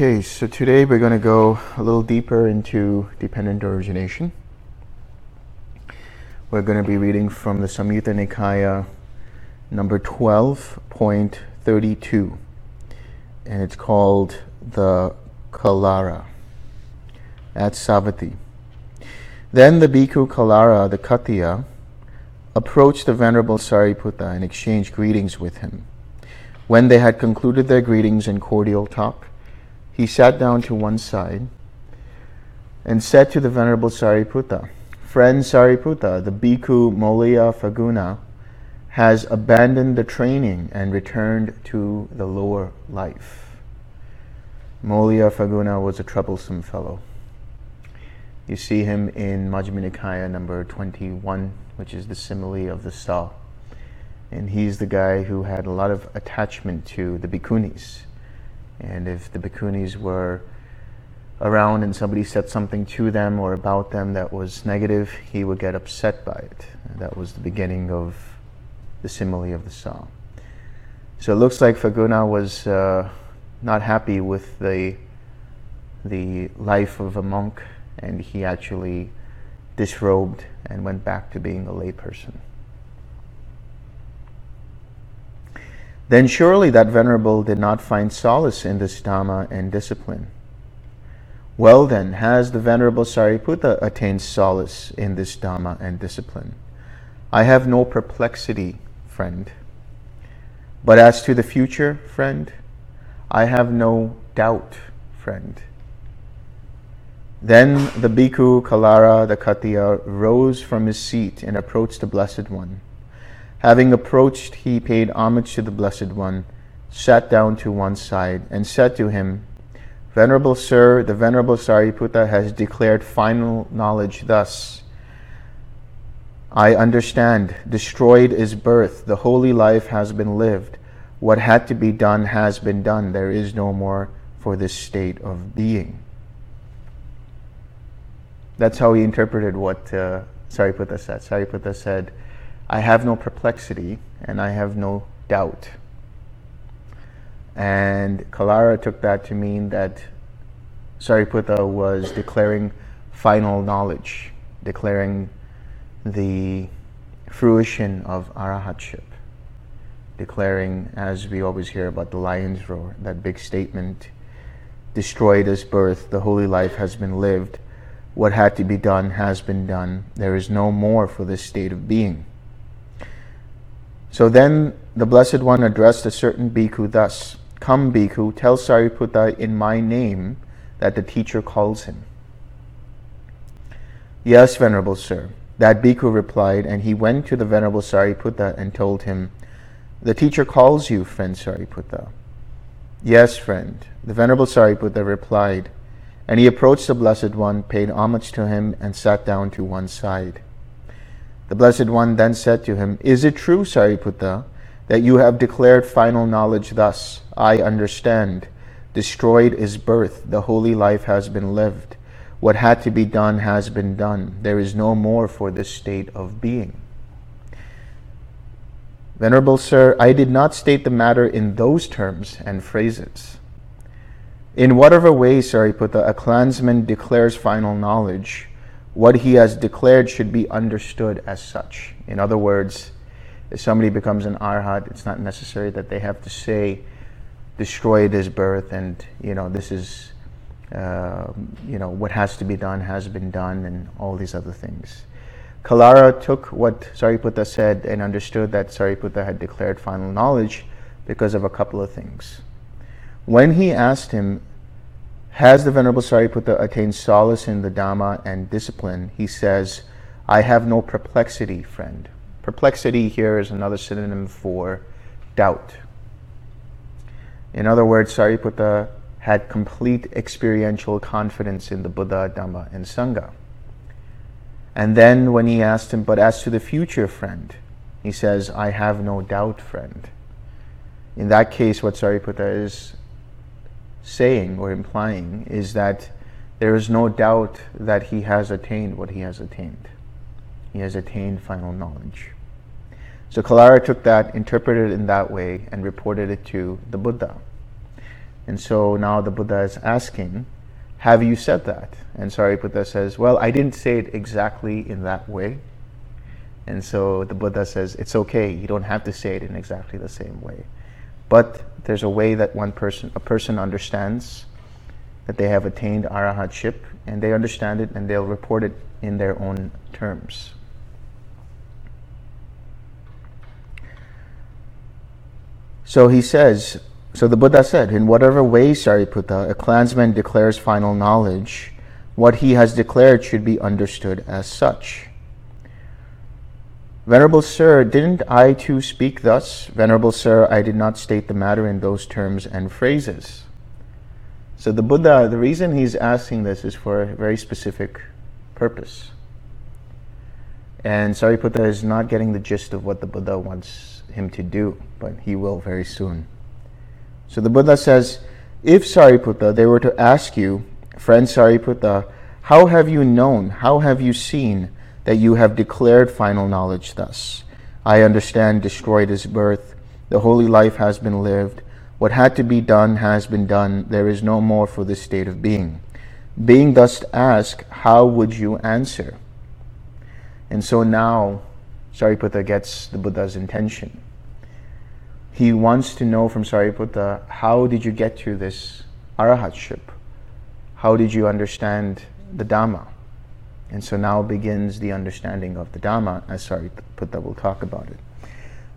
Okay, so today we're going to go a little deeper into dependent origination. We're going to be reading from the Samyutta Nikaya number 12.32, and it's called the Kalara at Savatthi. Then the Bhikkhu Kalara, the Khattiya, approached the Venerable Sariputta and exchanged greetings with him. When they had concluded their greetings and cordial talk, he sat down to one side and said to the Venerable Sariputta, Friend Sariputta, the Bhikkhu Moliya Phagguna has abandoned the training and returned to the lower life. Moliya Phagguna was a troublesome fellow. You see him in Majjhima Nikaya number 21, which is the simile of the saw. And he's the guy who had a lot of attachment to the bhikkhunis and if the bhikkhunis were around and somebody said something to them or about them that was negative, he would get upset by it. That was the beginning of the simile of the saw. So it looks like Phagguna was uh, not happy with the, the life of a monk, and he actually disrobed and went back to being a layperson. Then surely that venerable did not find solace in this Dhamma and discipline. Well then, has the venerable Sariputta attained solace in this Dhamma and discipline? I have no perplexity, friend. But as to the future, friend, I have no doubt, friend. Then the bhikkhu Kalara the Khattiya rose from his seat and approached the Blessed One. Having approached, he paid homage to the Blessed One, sat down to one side, and said to him, Venerable Sir, the Venerable Sariputta has declared final knowledge thus. I understand. Destroyed is birth. The holy life has been lived. What had to be done has been done. There is no more for this state of being. That's how he interpreted what uh, Sariputta said. Sariputta said, I have no perplexity and I have no doubt. And Kalara took that to mean that Sariputta was declaring final knowledge, declaring the fruition of arahatship, declaring, as we always hear about the lion's roar, that big statement, destroyed is birth, the holy life has been lived, what had to be done has been done, there is no more for this state of being. So then the Blessed One addressed a certain bhikkhu thus Come, bhikkhu, tell Sariputta in my name that the teacher calls him. Yes, Venerable Sir. That bhikkhu replied, and he went to the Venerable Sariputta and told him, The teacher calls you, friend Sariputta. Yes, friend. The Venerable Sariputta replied, and he approached the Blessed One, paid homage to him, and sat down to one side. The Blessed One then said to him, Is it true, Sariputta, that you have declared final knowledge thus? I understand. Destroyed is birth, the holy life has been lived. What had to be done has been done. There is no more for this state of being. Venerable Sir, I did not state the matter in those terms and phrases. In whatever way, Sariputta, a clansman declares final knowledge, what he has declared should be understood as such. In other words, if somebody becomes an arhat, it's not necessary that they have to say, destroy this birth, and you know this is, uh, you know what has to be done has been done, and all these other things. Kalara took what Sariputta said and understood that Sariputta had declared final knowledge because of a couple of things. When he asked him has the Venerable Sariputta attained solace in the Dhamma and discipline? He says, I have no perplexity, friend. Perplexity here is another synonym for doubt. In other words, Sariputta had complete experiential confidence in the Buddha, Dhamma, and Sangha. And then when he asked him, but as to the future, friend, he says, I have no doubt, friend. In that case, what Sariputta is saying or implying is that there is no doubt that he has attained what he has attained. He has attained final knowledge. So Kalara took that, interpreted it in that way, and reported it to the Buddha. And so now the Buddha is asking, Have you said that? And Sariputta says, Well, I didn't say it exactly in that way. And so the Buddha says, It's okay, you don't have to say it in exactly the same way. But there's a way that one person, a person understands that they have attained arahatship, and they understand it and they'll report it in their own terms. So he says, so the Buddha said, in whatever way, Sariputta, a clansman declares final knowledge, what he has declared should be understood as such. Venerable Sir, didn't I too speak thus? Venerable Sir, I did not state the matter in those terms and phrases. So the Buddha, the reason he's asking this is for a very specific purpose. And Sariputta is not getting the gist of what the Buddha wants him to do, but he will very soon. So the Buddha says, if Sariputta, they were to ask you, friend Sariputta, how have you known, how have you seen that you have declared final knowledge thus? I understand destroyed is birth, the holy life has been lived, what had to be done has been done, there is no more for this state of being. Being thus asked, how would you answer? And so now Sariputta gets the Buddha's intention. He wants to know from Sariputta, how did you get to this arahatship? How did you understand the Dhamma? And so now begins the understanding of the Dhamma, uh, as Sariputta will talk about it.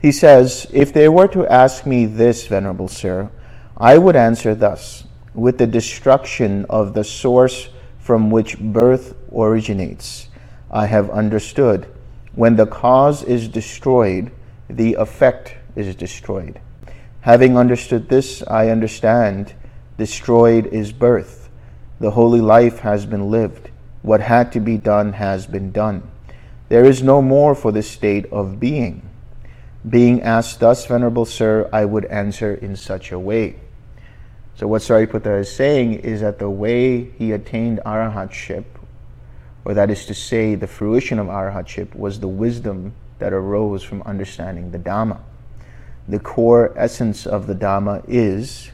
He says, If they were to ask me this, Venerable Sir, I would answer thus with the destruction of the source from which birth originates. I have understood when the cause is destroyed, the effect is destroyed. Having understood this, I understand destroyed is birth. The holy life has been lived. What had to be done has been done. There is no more for this state of being. Being asked thus, Venerable Sir, I would answer in such a way. So what Sariputta is saying is that the way he attained arahatship, or that is to say, the fruition of arahatship, was the wisdom that arose from understanding the Dhamma the core essence of the Dhamma is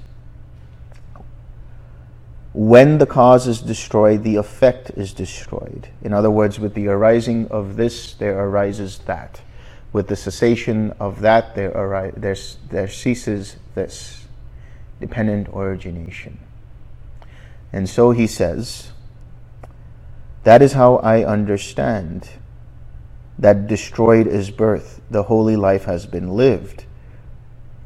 when the cause is destroyed, the effect is destroyed. In other words, with the arising of this, there arises that. With the cessation of that, there, there, there ceases this dependent origination. And so he says, that is how I understand that destroyed is birth. The holy life has been lived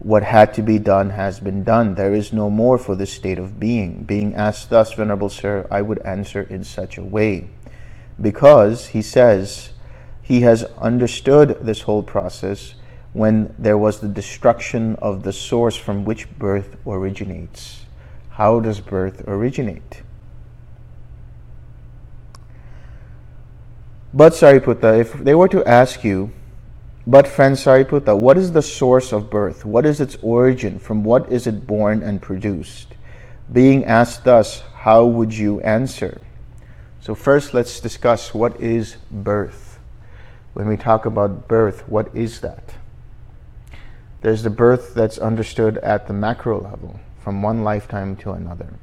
what had to be done has been done. There is no more for this state of being. Being asked thus, Venerable Sir, I would answer in such a way. Because, he says, he has understood this whole process when there was the destruction of the source from which birth originates. How does birth originate? But Sariputta, if they were to ask you, but friend Sariputta, what is the source of birth? What is its origin? From what is it born and produced? Being asked thus, how would you answer? So first let's discuss what is birth. When we talk about birth, what is that? There's the birth that's understood at the macro level, from one lifetime to another.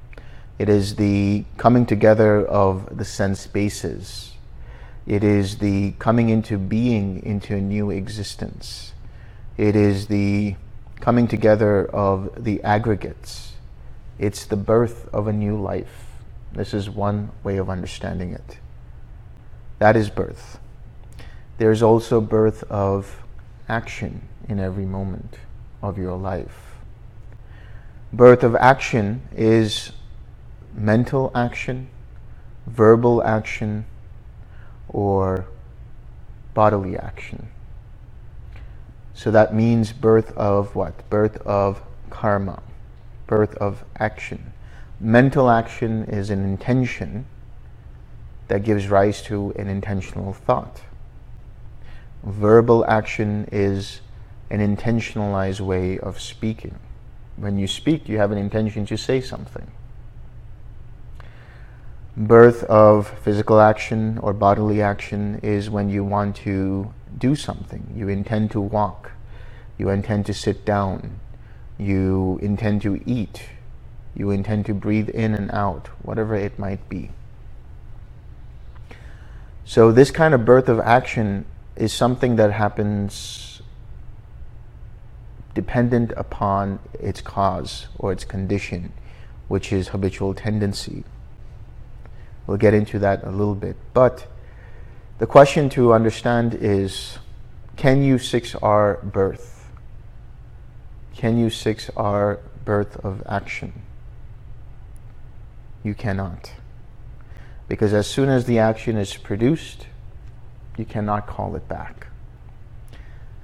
It is the coming together of the sense bases it is the coming into being into a new existence. It is the coming together of the aggregates. It's the birth of a new life. This is one way of understanding it. That is birth. There's also birth of action in every moment of your life. Birth of action is mental action, verbal action, or bodily action. So that means birth of what? Birth of karma, birth of action. Mental action is an intention that gives rise to an intentional thought. Verbal action is an intentionalized way of speaking. When you speak, you have an intention to say something birth of physical action or bodily action is when you want to do something. You intend to walk. You intend to sit down. You intend to eat. You intend to breathe in and out, whatever it might be. So, this kind of birth of action is something that happens dependent upon its cause or its condition, which is habitual tendency. We'll get into that a little bit. But the question to understand is can you 6R birth? Can you 6R birth of action? You cannot. Because as soon as the action is produced, you cannot call it back.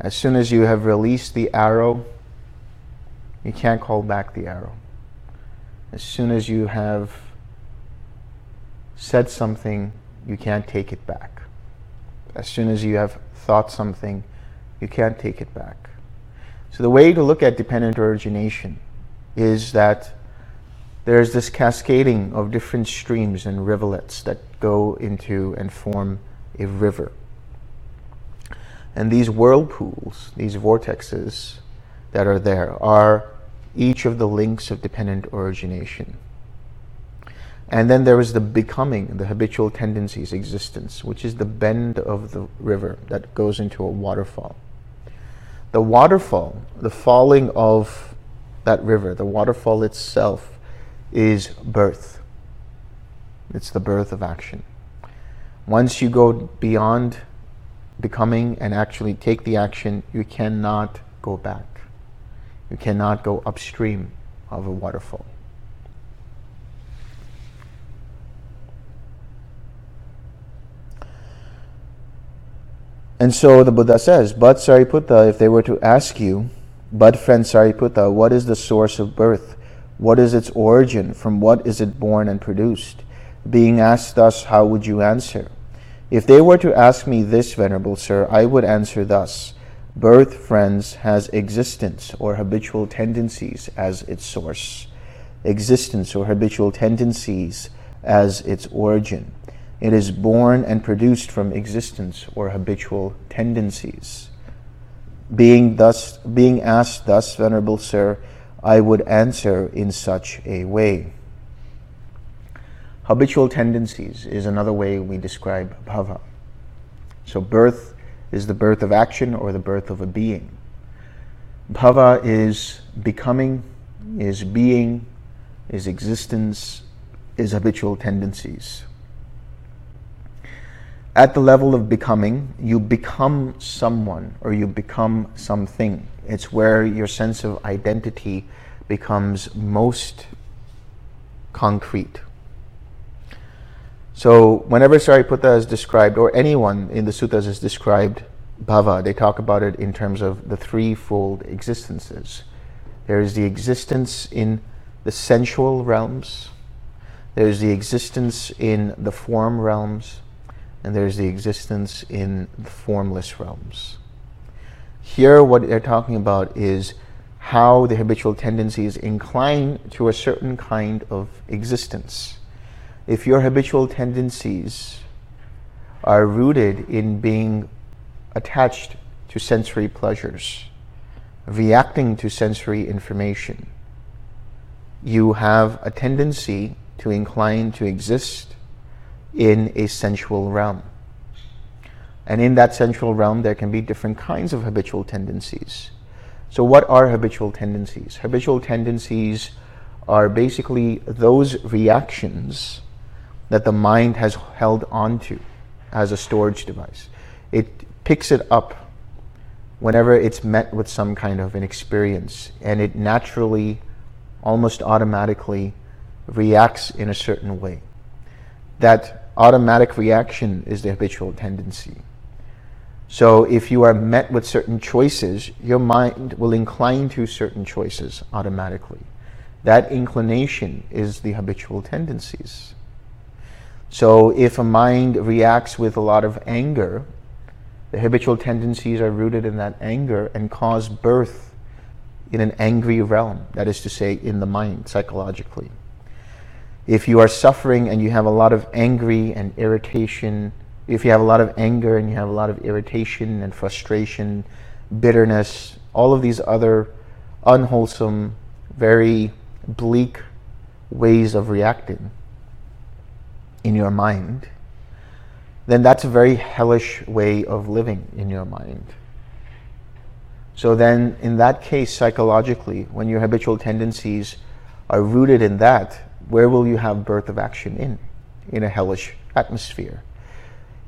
As soon as you have released the arrow, you can't call back the arrow. As soon as you have said something, you can't take it back. As soon as you have thought something, you can't take it back. So the way to look at dependent origination is that there's this cascading of different streams and rivulets that go into and form a river. And these whirlpools, these vortexes that are there, are each of the links of dependent origination. And then there is the becoming, the habitual tendencies existence, which is the bend of the river that goes into a waterfall. The waterfall, the falling of that river, the waterfall itself is birth. It's the birth of action. Once you go beyond becoming and actually take the action, you cannot go back. You cannot go upstream of a waterfall. And so the Buddha says, But Sariputta, if they were to ask you, but friend Sariputta, what is the source of birth? What is its origin? From what is it born and produced? Being asked thus, how would you answer? If they were to ask me this, Venerable Sir, I would answer thus Birth, friends, has existence or habitual tendencies as its source, existence or habitual tendencies as its origin. It is born and produced from existence or habitual tendencies. Being thus being asked thus, Venerable Sir, I would answer in such a way. Habitual tendencies is another way we describe bhava. So birth is the birth of action or the birth of a being. Bhava is becoming, is being, is existence, is habitual tendencies. At the level of becoming, you become someone or you become something. It's where your sense of identity becomes most concrete. So, whenever Sariputta is described, or anyone in the suttas is described bhava, they talk about it in terms of the threefold existences. There is the existence in the sensual realms, there is the existence in the form realms, and there's the existence in the formless realms. Here, what they're talking about is how the habitual tendencies incline to a certain kind of existence if your habitual tendencies are rooted in being attached to sensory pleasures, reacting to sensory information, you have a tendency to incline to exist in a sensual realm. And in that sensual realm, there can be different kinds of habitual tendencies. So, what are habitual tendencies? Habitual tendencies are basically those reactions that the mind has held onto as a storage device. It picks it up whenever it's met with some kind of an experience, and it naturally, almost automatically, reacts in a certain way. That automatic reaction is the habitual tendency. So, if you are met with certain choices, your mind will incline to certain choices automatically. That inclination is the habitual tendencies. So if a mind reacts with a lot of anger, the habitual tendencies are rooted in that anger and cause birth in an angry realm, that is to say, in the mind, psychologically. If you are suffering and you have a lot of angry and irritation, if you have a lot of anger and you have a lot of irritation and frustration, bitterness, all of these other unwholesome, very bleak ways of reacting in your mind, then that's a very hellish way of living in your mind. So then, in that case, psychologically, when your habitual tendencies are rooted in that, where will you have birth of action in? In a hellish atmosphere.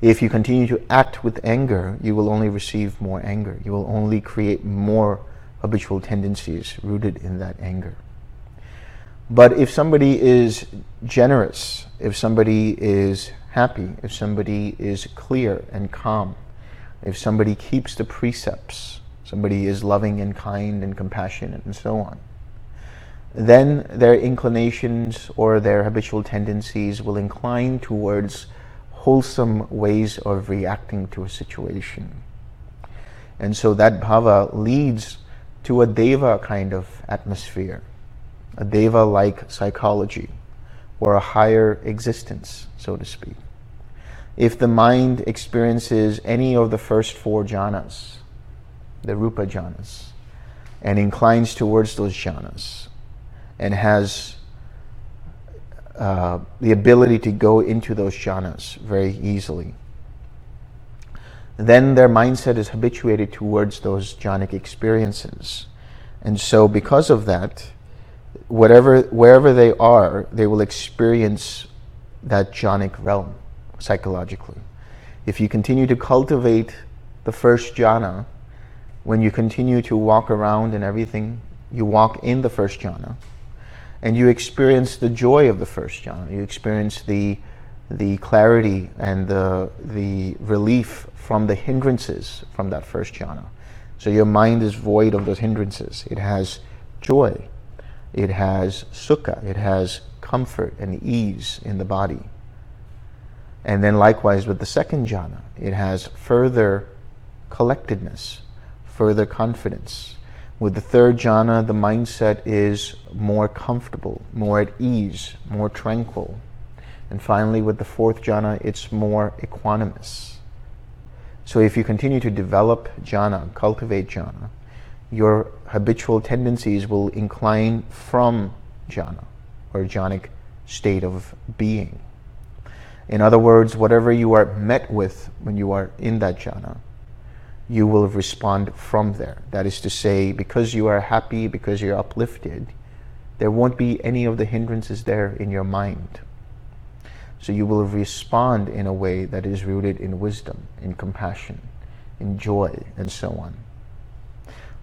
If you continue to act with anger, you will only receive more anger. You will only create more habitual tendencies rooted in that anger. But if somebody is generous, if somebody is happy, if somebody is clear and calm, if somebody keeps the precepts, somebody is loving and kind and compassionate and so on, then their inclinations or their habitual tendencies will incline towards wholesome ways of reacting to a situation. And so that bhava leads to a deva kind of atmosphere, a deva like psychology, or a higher existence, so to speak. If the mind experiences any of the first four jhanas, the rupa jhanas, and inclines towards those jhanas, and has uh, the ability to go into those jhanas very easily. Then their mindset is habituated towards those jhanic experiences. And so, because of that, whatever, wherever they are, they will experience that jhanic realm psychologically. If you continue to cultivate the first jhana, when you continue to walk around and everything, you walk in the first jhana and you experience the joy of the first jhana. You experience the the clarity and the the relief from the hindrances from that first jhana. So your mind is void of those hindrances. It has joy. It has sukha. It has comfort and ease in the body. And then likewise with the second jhana, it has further collectedness, further confidence, with the third jhana, the mindset is more comfortable, more at ease, more tranquil. And finally, with the fourth jhana, it's more equanimous. So if you continue to develop jhana, cultivate jhana, your habitual tendencies will incline from jhana or jhanic state of being. In other words, whatever you are met with when you are in that jhana, you will respond from there. That is to say, because you are happy, because you're uplifted, there won't be any of the hindrances there in your mind. So you will respond in a way that is rooted in wisdom, in compassion, in joy, and so on.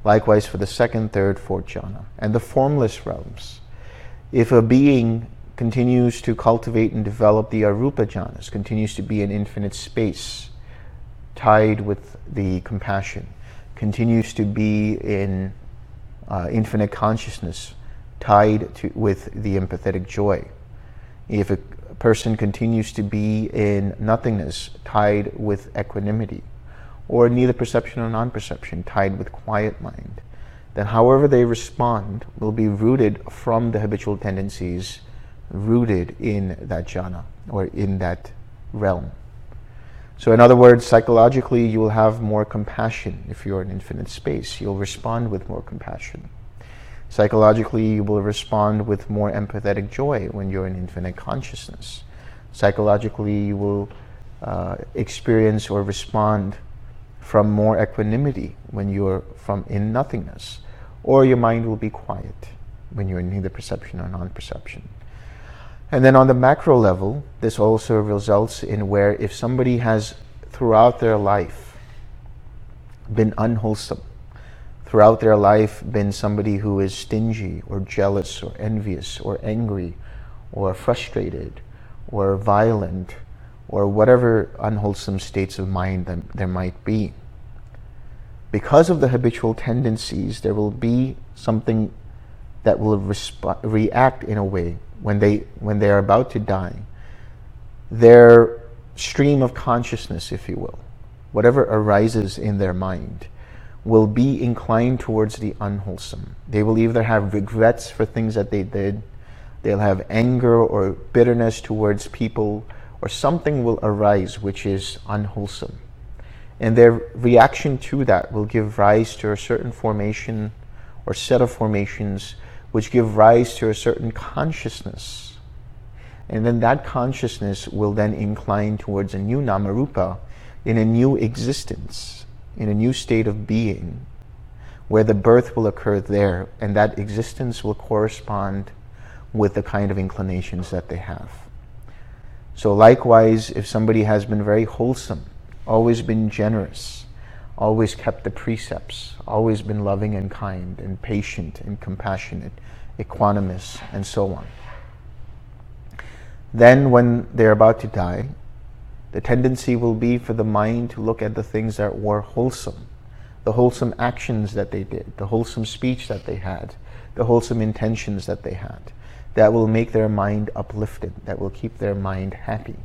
Likewise for the second, third, fourth jhana. And the formless realms. If a being continues to cultivate and develop the arupa jhanas, continues to be in infinite space, tied with the compassion, continues to be in uh, infinite consciousness, tied to, with the empathetic joy. If a person continues to be in nothingness, tied with equanimity, or neither perception or non perception, tied with quiet mind, then however they respond will be rooted from the habitual tendencies rooted in that jhana or in that realm. So, in other words, psychologically, you will have more compassion if you're in infinite space. You'll respond with more compassion. Psychologically, you will respond with more empathetic joy when you're in infinite consciousness. Psychologically, you will uh, experience or respond from more equanimity when you're from in nothingness, or your mind will be quiet when you're in neither perception or non-perception. And then on the macro level, this also results in where if somebody has throughout their life been unwholesome, throughout their life been somebody who is stingy or jealous or envious or angry or frustrated or violent or whatever unwholesome states of mind that there might be. Because of the habitual tendencies, there will be something that will resp- react in a way when they when they are about to die, their stream of consciousness, if you will, whatever arises in their mind, will be inclined towards the unwholesome. They will either have regrets for things that they did, they'll have anger or bitterness towards people, or something will arise which is unwholesome. And their reaction to that will give rise to a certain formation or set of formations which give rise to a certain consciousness. And then that consciousness will then incline towards a new namarupa in a new existence, in a new state of being, where the birth will occur there, and that existence will correspond with the kind of inclinations that they have. So, likewise, if somebody has been very wholesome, always been generous, always kept the precepts, always been loving and kind and patient and compassionate, equanimous, and so on. Then, when they're about to die, the tendency will be for the mind to look at the things that were wholesome, the wholesome actions that they did, the wholesome speech that they had, the wholesome intentions that they had. That will make their mind uplifted, that will keep their mind happy.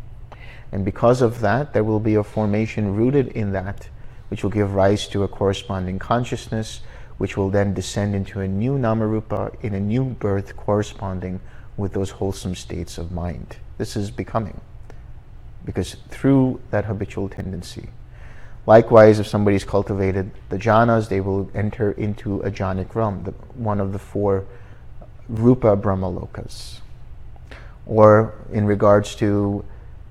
And because of that, there will be a formation rooted in that, which will give rise to a corresponding consciousness, which will then descend into a new namarupa in a new birth corresponding with those wholesome states of mind. This is becoming. Because through that habitual tendency. Likewise, if somebody's cultivated the jhanas, they will enter into a jhanic realm, the, one of the four rupa brahmalokas. Or in regards to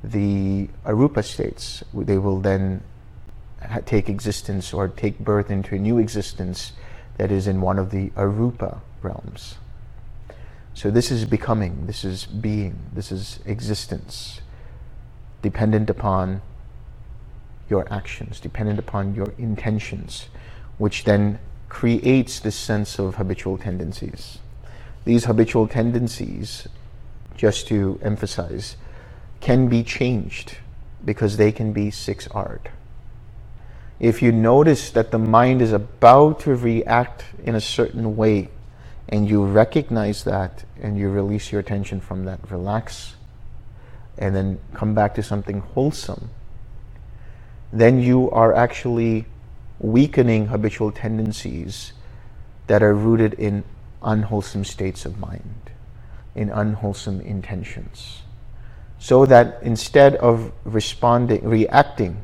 the arupa states. They will then take existence or take birth into a new existence that is in one of the arupa realms. So this is becoming, this is being, this is existence, dependent upon your actions, dependent upon your intentions, which then creates this sense of habitual tendencies. These habitual tendencies, just to emphasize, can be changed because they can be 6R'd. If you notice that the mind is about to react in a certain way and you recognize that and you release your attention from that, relax, and then come back to something wholesome, then you are actually weakening habitual tendencies that are rooted in unwholesome states of mind, in unwholesome intentions. So that instead of responding, reacting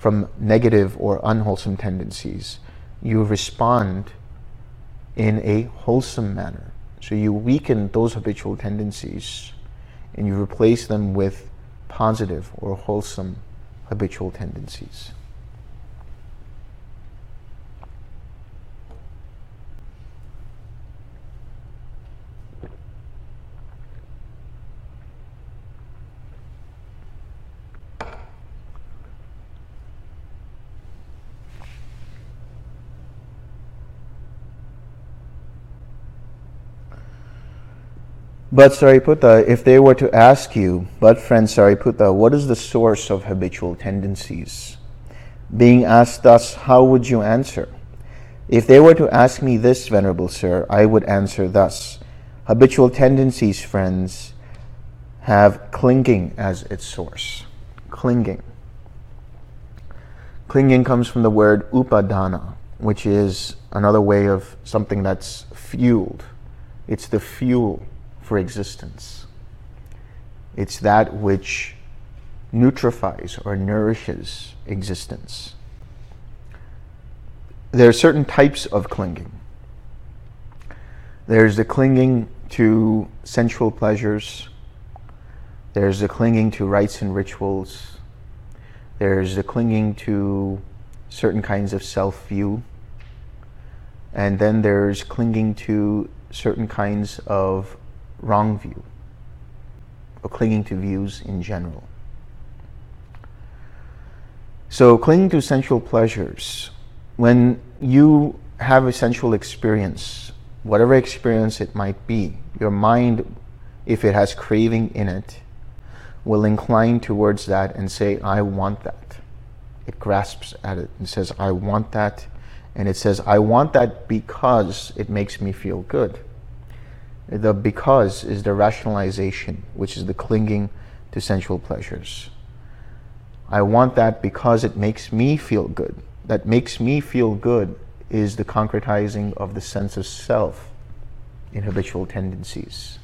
from negative or unwholesome tendencies, you respond in a wholesome manner. So you weaken those habitual tendencies and you replace them with positive or wholesome habitual tendencies. But Sariputta, if they were to ask you, but friend Sariputta, what is the source of habitual tendencies? Being asked thus, how would you answer? If they were to ask me this, Venerable Sir, I would answer thus. Habitual tendencies, friends, have clinging as its source. Clinging. Clinging comes from the word upadana, which is another way of something that's fueled. It's the fuel for existence. It's that which nutrifies or nourishes existence. There are certain types of clinging. There's the clinging to sensual pleasures. There's the clinging to rites and rituals. There's the clinging to certain kinds of self view. And then there's clinging to certain kinds of wrong view or clinging to views in general. So, clinging to sensual pleasures, when you have a sensual experience, whatever experience it might be, your mind, if it has craving in it, will incline towards that and say, I want that. It grasps at it and says, I want that. And it says, I want that because it makes me feel good. The because is the rationalization, which is the clinging to sensual pleasures. I want that because it makes me feel good. That makes me feel good is the concretizing of the sense of self in habitual tendencies.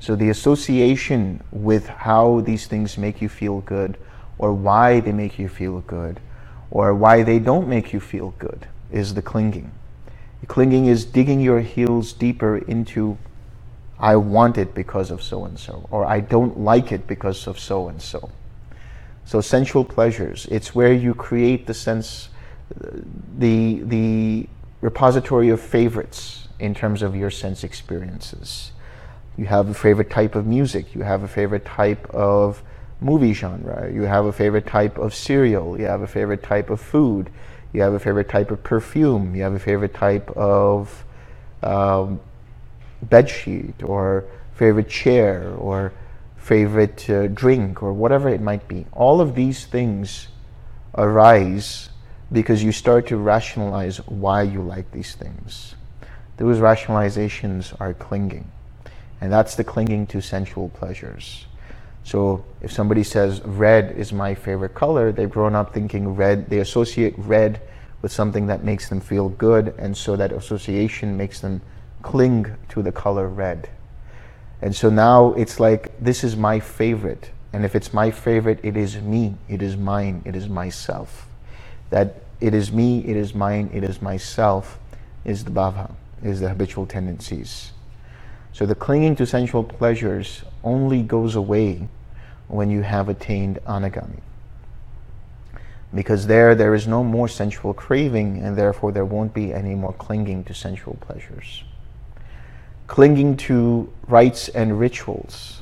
So the association with how these things make you feel good, or why they make you feel good, or why they don't make you feel good, is the clinging. The Clinging is digging your heels deeper into I want it because of so and so, or I don't like it because of so and so. So sensual pleasures, it's where you create the sense, the, the repository of favorites in terms of your sense experiences. You have a favorite type of music, you have a favorite type of movie genre, you have a favorite type of cereal, you have a favorite type of food, you have a favorite type of perfume, you have a favorite type of um, bed sheet or favorite chair or favorite uh, drink or whatever it might be. All of these things arise because you start to rationalize why you like these things. Those rationalizations are clinging. And that's the clinging to sensual pleasures. So if somebody says red is my favorite color, they've grown up thinking red, they associate red with something that makes them feel good, and so that association makes them cling to the color red. And so now it's like, this is my favorite. And if it's my favorite, it is me, it is mine, it is myself. That it is me, it is mine, it is myself is the bhava, is the habitual tendencies. So the clinging to sensual pleasures only goes away when you have attained anagami. Because there, there is no more sensual craving, and therefore there won't be any more clinging to sensual pleasures clinging to rites and rituals.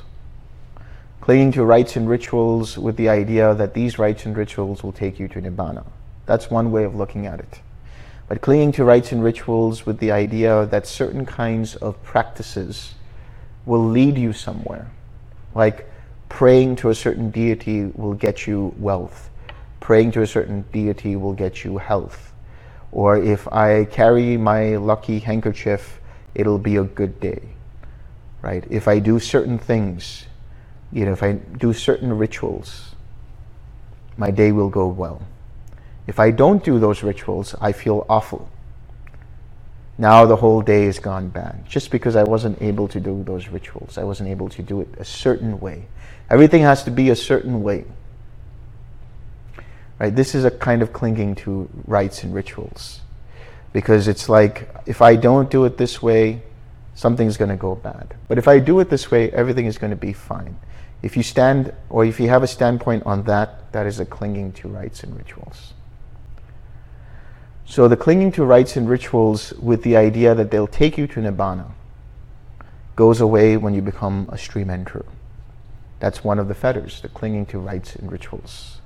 Clinging to rites and rituals with the idea that these rites and rituals will take you to Nibbana. That's one way of looking at it. But clinging to rites and rituals with the idea that certain kinds of practices will lead you somewhere. Like praying to a certain deity will get you wealth. Praying to a certain deity will get you health. Or if I carry my lucky handkerchief it'll be a good day, right? If I do certain things, you know, if I do certain rituals, my day will go well. If I don't do those rituals, I feel awful. Now the whole day has gone bad just because I wasn't able to do those rituals. I wasn't able to do it a certain way. Everything has to be a certain way. Right? This is a kind of clinging to rites and rituals because it's like if I don't do it this way, something's going to go bad. But if I do it this way, everything is going to be fine. If you stand, or if you have a standpoint on that, that is a clinging to rites and rituals. So the clinging to rites and rituals with the idea that they'll take you to Nibbana goes away when you become a stream enterer. That's one of the fetters, the clinging to rites and rituals.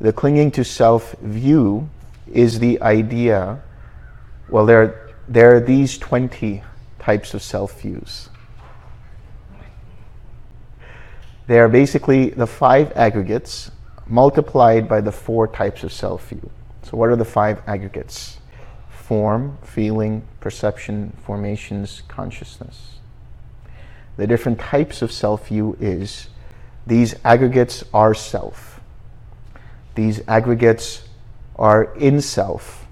The clinging to self view is the idea well, there, there are these 20 types of self views. They are basically the five aggregates multiplied by the four types of self view. So, what are the five aggregates? Form, feeling, perception, formations, consciousness. The different types of self view is these aggregates are self. These aggregates are in self.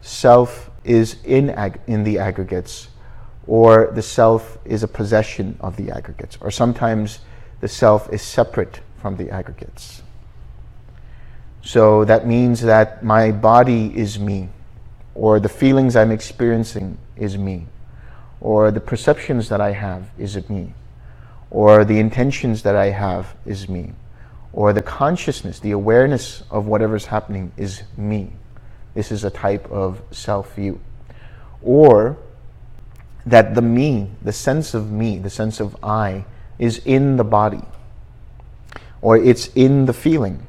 Self is in, ag- in the aggregates, or the self is a possession of the aggregates, or sometimes the self is separate from the aggregates. So that means that my body is me, or the feelings I'm experiencing is me, or the perceptions that I have is me, or the intentions that I have is me, or the consciousness, the awareness of whatever's happening is me. This is a type of self view. Or that the me, the sense of me, the sense of I, is in the body, or it's in the feeling,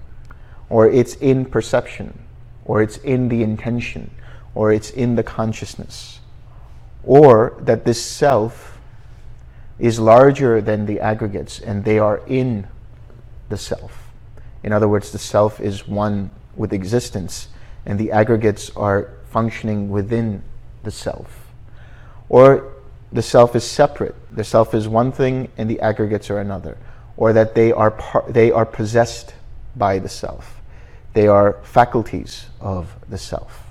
or it's in perception, or it's in the intention, or it's in the consciousness, or that this self is larger than the aggregates and they are in the self. In other words, the self is one with existence and the aggregates are functioning within the self. Or the self is separate. The self is one thing and the aggregates are another. Or that they are, par- they are possessed by the self. They are faculties of the self.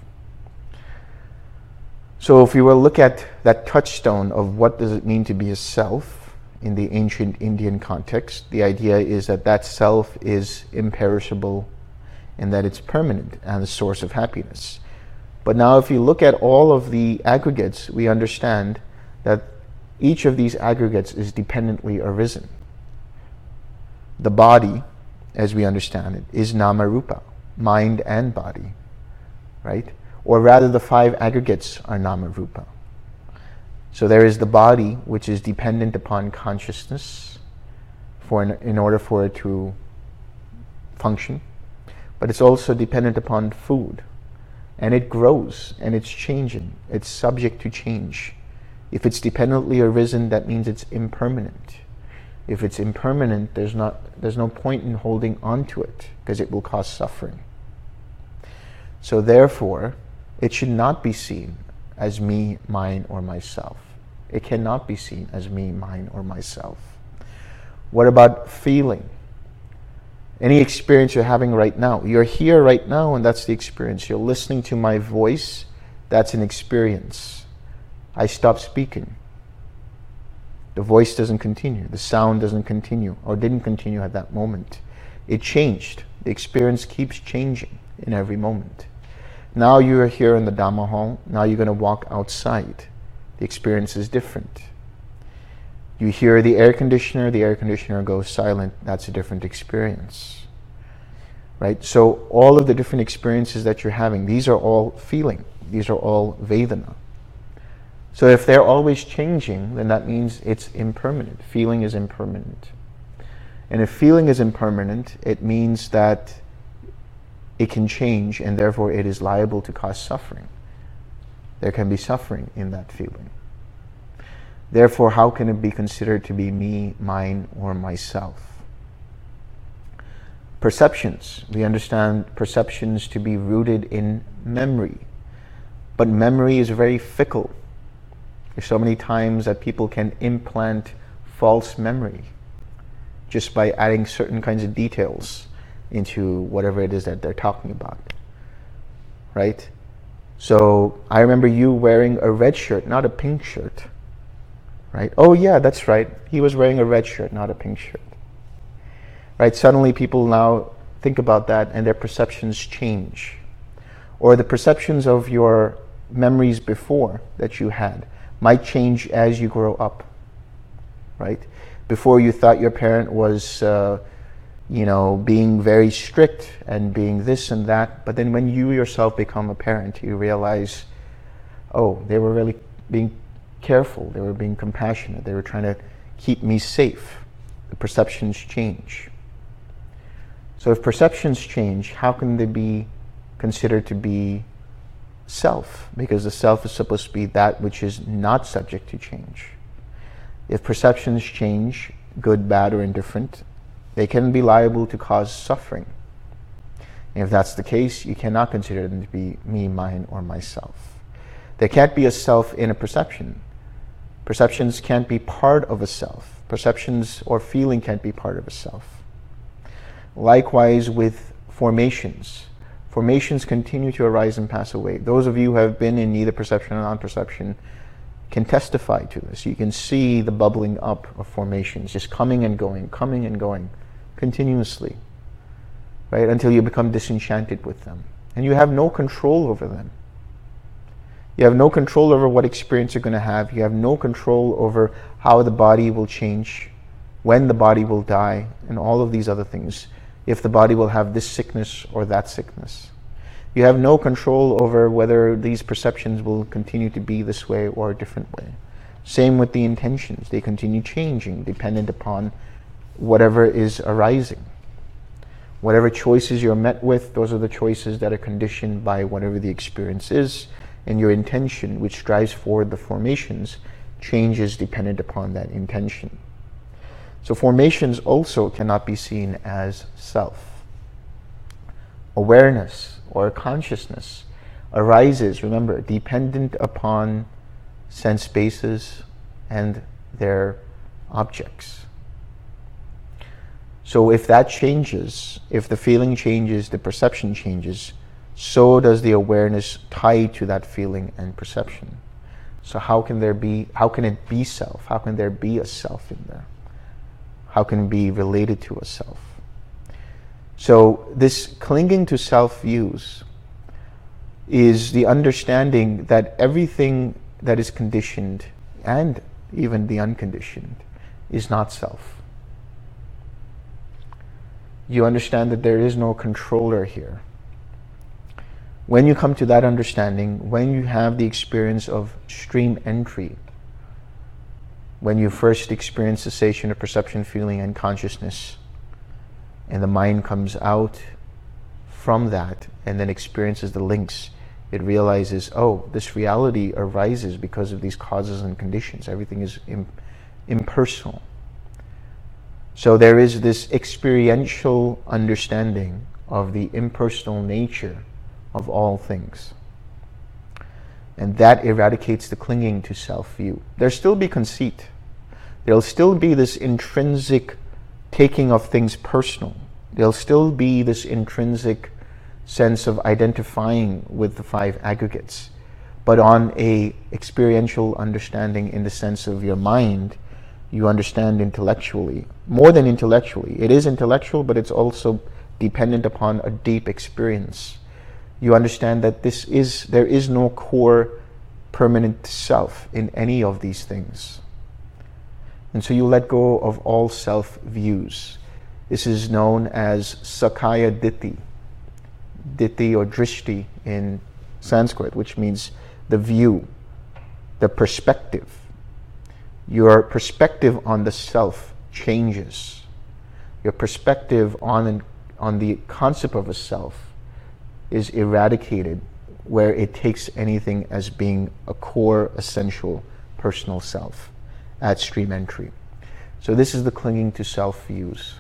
So if we were to look at that touchstone of what does it mean to be a self in the ancient Indian context, the idea is that that self is imperishable, and that it's permanent and a source of happiness. But now, if you look at all of the aggregates, we understand that each of these aggregates is dependently arisen. The body, as we understand it, is nama rupa, mind and body, right? Or rather, the five aggregates are nama rupa. So there is the body, which is dependent upon consciousness for in, in order for it to function, but it's also dependent upon food. And it grows and it's changing. It's subject to change. If it's dependently arisen, that means it's impermanent. If it's impermanent, there's, not, there's no point in holding on to it because it will cause suffering. So therefore, it should not be seen as me, mine, or myself. It cannot be seen as me, mine, or myself. What about feeling? Any experience you're having right now. You're here right now, and that's the experience. You're listening to my voice, that's an experience. I stop speaking. The voice doesn't continue, the sound doesn't continue, or didn't continue at that moment. It changed. The experience keeps changing in every moment. Now you are here in the Dhamma hall, now you're going to walk outside. The experience is different. You hear the air conditioner, the air conditioner goes silent, that's a different experience. Right? So all of the different experiences that you're having, these are all feeling. These are all Vedana. So if they're always changing, then that means it's impermanent. Feeling is impermanent. And if feeling is impermanent, it means that it can change and therefore it is liable to cause suffering. There can be suffering in that feeling. Therefore, how can it be considered to be me, mine, or myself? Perceptions. We understand perceptions to be rooted in memory. But memory is very fickle. There's so many times that people can implant false memory just by adding certain kinds of details into whatever it is that they're talking about. Right? So I remember you wearing a red shirt, not a pink shirt. Right? Oh, yeah, that's right. He was wearing a red shirt, not a pink shirt. Right? Suddenly people now think about that and their perceptions change. Or the perceptions of your memories before that you had might change as you grow up, right? Before you thought your parent was, uh, you know, being very strict and being this and that, but then when you yourself become a parent, you realize, oh, they were really being careful, they were being compassionate, they were trying to keep me safe. The perceptions change. So if perceptions change, how can they be considered to be self, because the self is supposed to be that which is not subject to change. If perceptions change, good, bad, or indifferent, they can be liable to cause suffering. And if that's the case, you cannot consider them to be me, mine, or myself. There can't be a self in a perception. Perceptions can't be part of a self. Perceptions or feeling can't be part of a self. Likewise with formations formations continue to arise and pass away. Those of you who have been in either perception or non-perception can testify to this. You can see the bubbling up of formations, just coming and going, coming and going, continuously, right, until you become disenchanted with them. And you have no control over them. You have no control over what experience you're going to have. You have no control over how the body will change, when the body will die, and all of these other things if the body will have this sickness or that sickness. You have no control over whether these perceptions will continue to be this way or a different way. Same with the intentions. They continue changing dependent upon whatever is arising. Whatever choices you're met with, those are the choices that are conditioned by whatever the experience is, and your intention, which drives forward the formations, changes dependent upon that intention. So formations also cannot be seen as self. Awareness or consciousness arises, remember, dependent upon sense bases and their objects. So if that changes, if the feeling changes, the perception changes, so does the awareness tied to that feeling and perception. So how can there be how can it be self? How can there be a self in there? how can it be related to a self. So this clinging to self views is the understanding that everything that is conditioned and even the unconditioned is not self. You understand that there is no controller here. When you come to that understanding, when you have the experience of stream entry, when you first experience cessation of perception, feeling, and consciousness, and the mind comes out from that and then experiences the links, it realizes, oh, this reality arises because of these causes and conditions. Everything is impersonal. So there is this experiential understanding of the impersonal nature of all things. And that eradicates the clinging to self view. There'll still be conceit. There'll still be this intrinsic taking of things personal. There'll still be this intrinsic sense of identifying with the five aggregates, but on a experiential understanding in the sense of your mind, you understand intellectually. More than intellectually. It is intellectual, but it's also dependent upon a deep experience. You understand that this is there is no core permanent self in any of these things. And so you let go of all self views. This is known as Sakkaya Ditthi. Ditthi or Drishti in Sanskrit, which means the view, the perspective your perspective on the self changes. Your perspective on, on the concept of a self is eradicated where it takes anything as being a core, essential, personal self at stream entry. So this is the clinging to self views.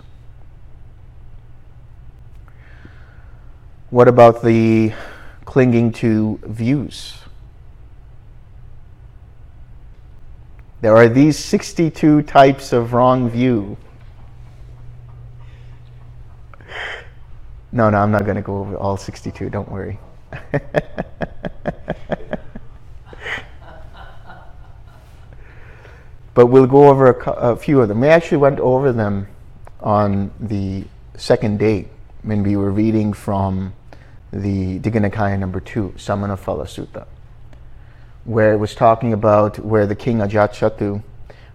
What about the clinging to views? There are these 62 types of wrong view. No, no, I'm not going to go over all 62. Don't worry. but we'll go over a, a, few of them. We actually went over them on the second day when we were reading from the Digha Nikaya number two, Samana Samanaphala Sutta where it was talking about where the king Ajatshattu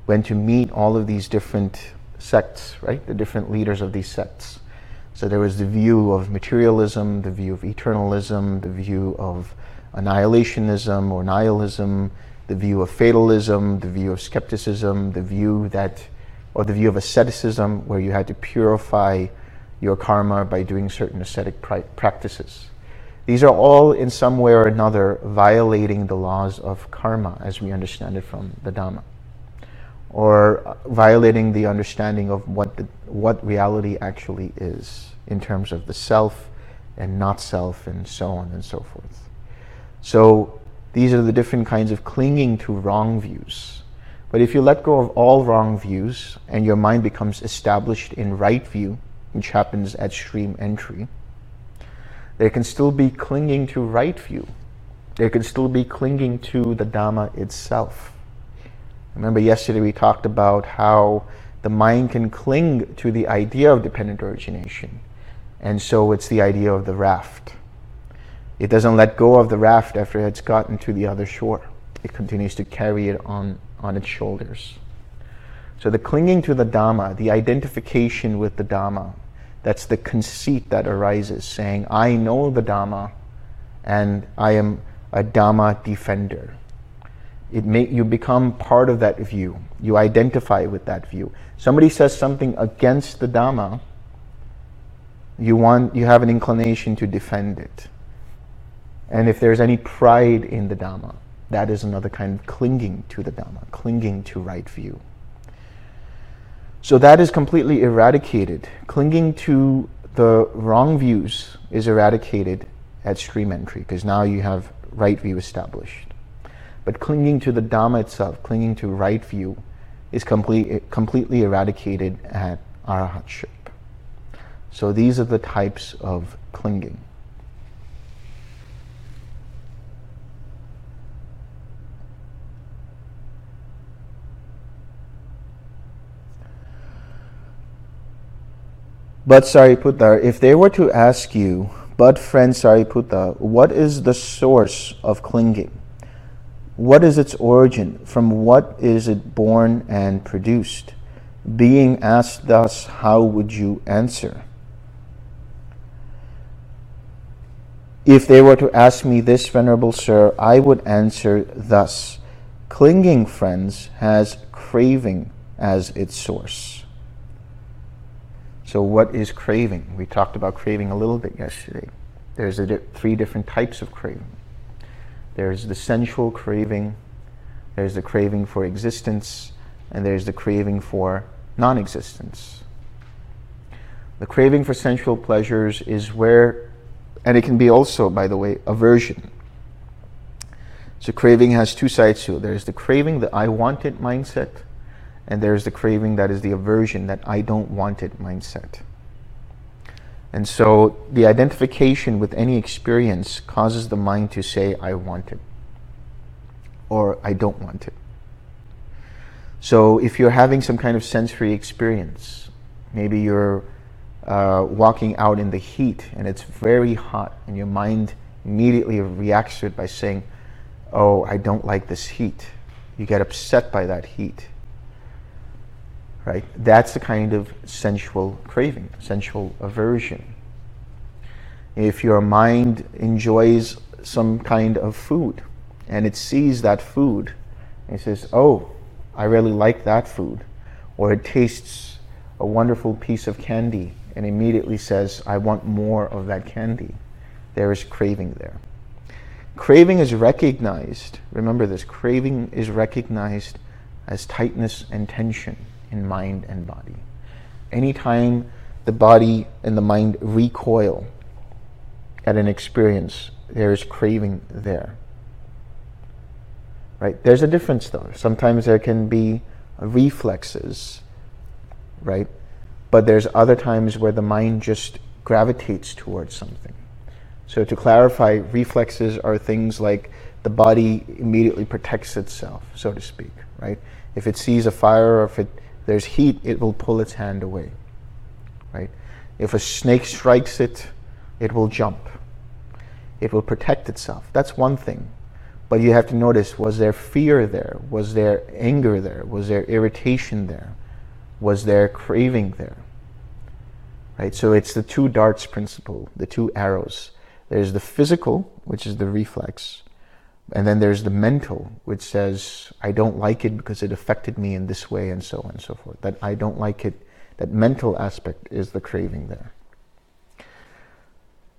went to meet all of these different sects, right? The different leaders of these sects. So there was the view of materialism, the view of eternalism, the view of annihilationism or nihilism, the view of fatalism, the view of skepticism, the view that, or the view of asceticism, where you had to purify your karma by doing certain ascetic practices. These are all, in some way or another, violating the laws of karma as we understand it from the Dhamma, or violating the understanding of what, the, what reality actually is in terms of the self and not self, and so on and so forth. So, these are the different kinds of clinging to wrong views. But if you let go of all wrong views and your mind becomes established in right view, which happens at stream entry, there can still be clinging to right view. There can still be clinging to the Dhamma itself. Remember, yesterday we talked about how the mind can cling to the idea of dependent origination. And so it's the idea of the raft. It doesn't let go of the raft after it's gotten to the other shore. It continues to carry it on, on its shoulders. So the clinging to the Dhamma, the identification with the Dhamma, that's the conceit that arises, saying, I know the Dhamma and I am a Dhamma defender. It may, you become part of that view. You identify with that view. Somebody says something against the Dhamma, you, want, you have an inclination to defend it. And if there's any pride in the Dhamma, that is another kind of clinging to the Dhamma, clinging to right view. So that is completely eradicated. Clinging to the wrong views is eradicated at stream entry because now you have right view established. But clinging to the Dhamma itself, clinging to right view, is complete, completely eradicated at arahatship. So these are the types of clinging. But Sariputta, if they were to ask you But, friend Sariputta, what is the source of clinging? What is its origin? From what is it born and produced? Being asked thus, how would you answer? If they were to ask me this, Venerable Sir, I would answer thus Clinging, friends, has craving as its source. So, what is craving? We talked about craving a little bit yesterday. There's di- three different types of craving there's the sensual craving, there's the craving for existence, and there's the craving for non existence. The craving for sensual pleasures is where, and it can be also, by the way, aversion. So, craving has two sides to it there's the craving, the I want it mindset, and there's the craving that is the aversion, that I don't want it mindset. And so the identification with any experience causes the mind to say, I want it, or I don't want it. So if you're having some kind of sensory experience, maybe you're uh, walking out in the heat and it's very hot, and your mind immediately reacts to it by saying, Oh, I don't like this heat. You get upset by that heat right? That's the kind of sensual craving, sensual aversion. If your mind enjoys some kind of food and it sees that food it says, Oh, I really like that food, or it tastes a wonderful piece of candy and immediately says, I want more of that candy, there is craving there. Craving is recognized, remember this, craving is recognized as tightness and tension in mind and body. Anytime the body and the mind recoil at an experience, there is craving there. Right? There's a difference though. Sometimes there can be reflexes, right? But there's other times where the mind just gravitates towards something. So to clarify, reflexes are things like the body immediately protects itself, so to speak, right? If it sees a fire or if it there's heat, it will pull its hand away. Right? If a snake strikes it, it will jump. It will protect itself. That's one thing. But you have to notice was there fear there? Was there anger there? Was there irritation there? Was there craving there? Right? So it's the two darts principle, the two arrows. There's the physical, which is the reflex, and then there's the mental, which says, I don't like it because it affected me in this way, and so on and so forth. That I don't like it, that mental aspect is the craving there.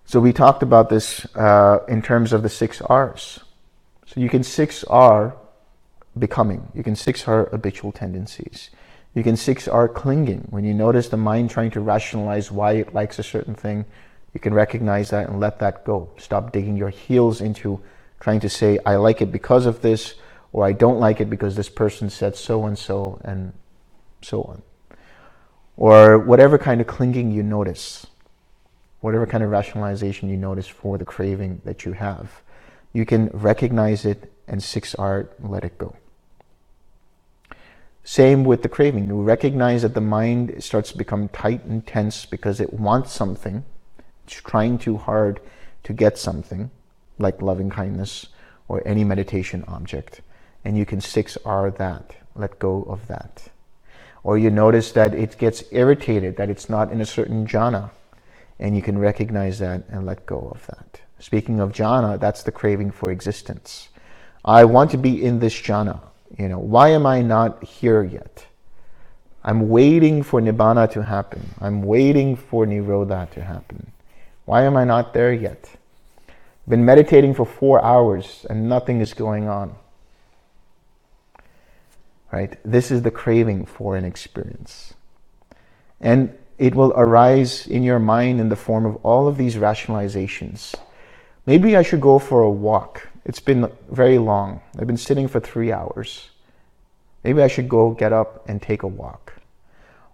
So we talked about this uh, in terms of the six R's. So you can six R becoming, you can six R habitual tendencies. You can six R clinging. When you notice the mind trying to rationalize why it likes a certain thing, you can recognize that and let that go. Stop digging your heels into trying to say, I like it because of this, or I don't like it because this person said so and so, and so on. Or whatever kind of clinging you notice, whatever kind of rationalization you notice for the craving that you have, you can recognize it and 6R, let it go. Same with the craving. You recognize that the mind starts to become tight and tense because it wants something. It's trying too hard to get something like loving kindness or any meditation object. And you can 6R that, let go of that. Or you notice that it gets irritated, that it's not in a certain jhana, and you can recognize that and let go of that. Speaking of jhana, that's the craving for existence. I want to be in this jhana. You know, why am I not here yet? I'm waiting for nibbana to happen. I'm waiting for nirodha to happen. Why am I not there yet? Been meditating for four hours and nothing is going on. Right? This is the craving for an experience. And it will arise in your mind in the form of all of these rationalizations. Maybe I should go for a walk. It's been very long. I've been sitting for three hours. Maybe I should go get up and take a walk.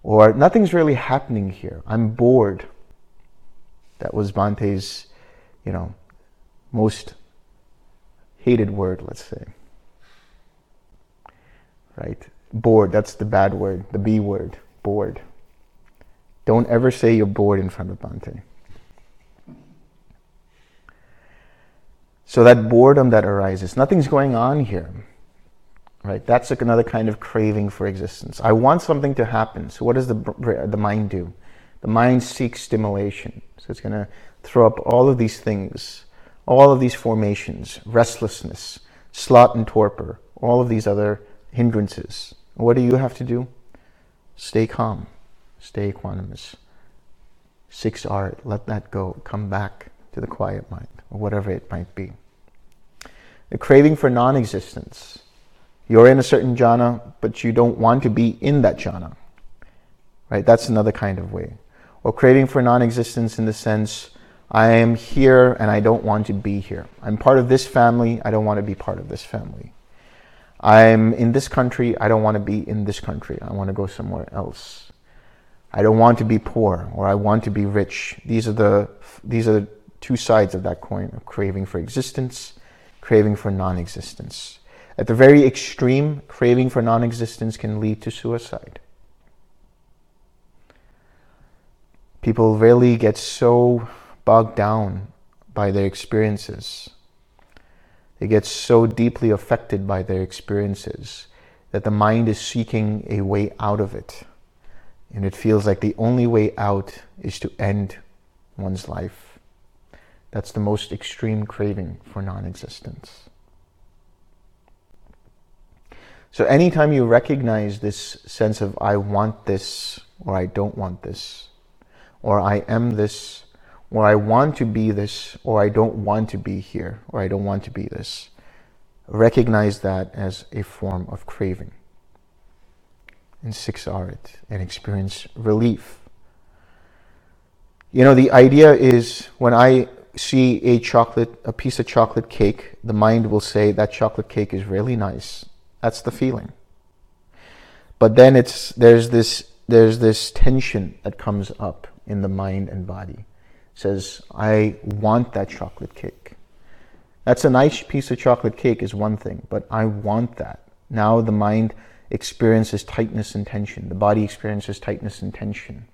Or nothing's really happening here. I'm bored. That was Bhante's, you know, most hated word, let's say. Right? Bored, that's the bad word, the B word, bored. Don't ever say you're bored in front of Bhante. So that boredom that arises, nothing's going on here. Right? That's like another kind of craving for existence. I want something to happen. So what does the, the mind do? The mind seeks stimulation. So it's going to throw up all of these things, all of these formations, restlessness, sloth and torpor, all of these other hindrances. What do you have to do? Stay calm, stay equanimous. Six R, let that go. Come back to the quiet mind, or whatever it might be. The craving for non existence. You're in a certain jhana, but you don't want to be in that jhana. Right? That's another kind of way. Or craving for non existence in the sense, I am here and I don't want to be here. I'm part of this family, I don't want to be part of this family. I'm in this country, I don't want to be in this country. I want to go somewhere else. I don't want to be poor or I want to be rich. These are the these are the two sides of that coin of craving for existence, craving for non-existence. At the very extreme, craving for non-existence can lead to suicide. People really get so bogged down by their experiences they get so deeply affected by their experiences that the mind is seeking a way out of it. And it feels like the only way out is to end one's life. That's the most extreme craving for non existence. So, anytime you recognize this sense of I want this, or I don't want this, or I am this, or I want to be this, or I don't want to be here, or I don't want to be this. Recognize that as a form of craving. And six R and experience relief. You know, the idea is when I see a chocolate, a piece of chocolate cake, the mind will say that chocolate cake is really nice. That's the feeling. But then it's there's this there's this tension that comes up in the mind and body says, I want that chocolate cake. That's a nice piece of chocolate cake, is one thing, but I want that. Now the mind experiences tightness and tension. The body experiences tightness and tension.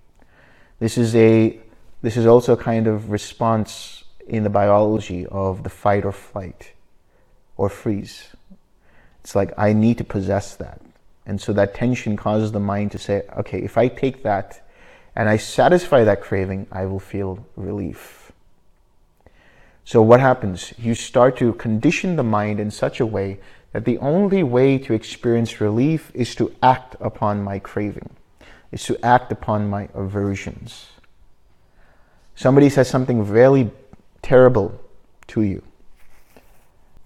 This is a this is also a kind of response in the biology of the fight or flight or freeze. It's like I need to possess that. And so that tension causes the mind to say, okay, if I take that and I satisfy that craving, I will feel relief. So, what happens? You start to condition the mind in such a way that the only way to experience relief is to act upon my craving, is to act upon my aversions. Somebody says something really terrible to you,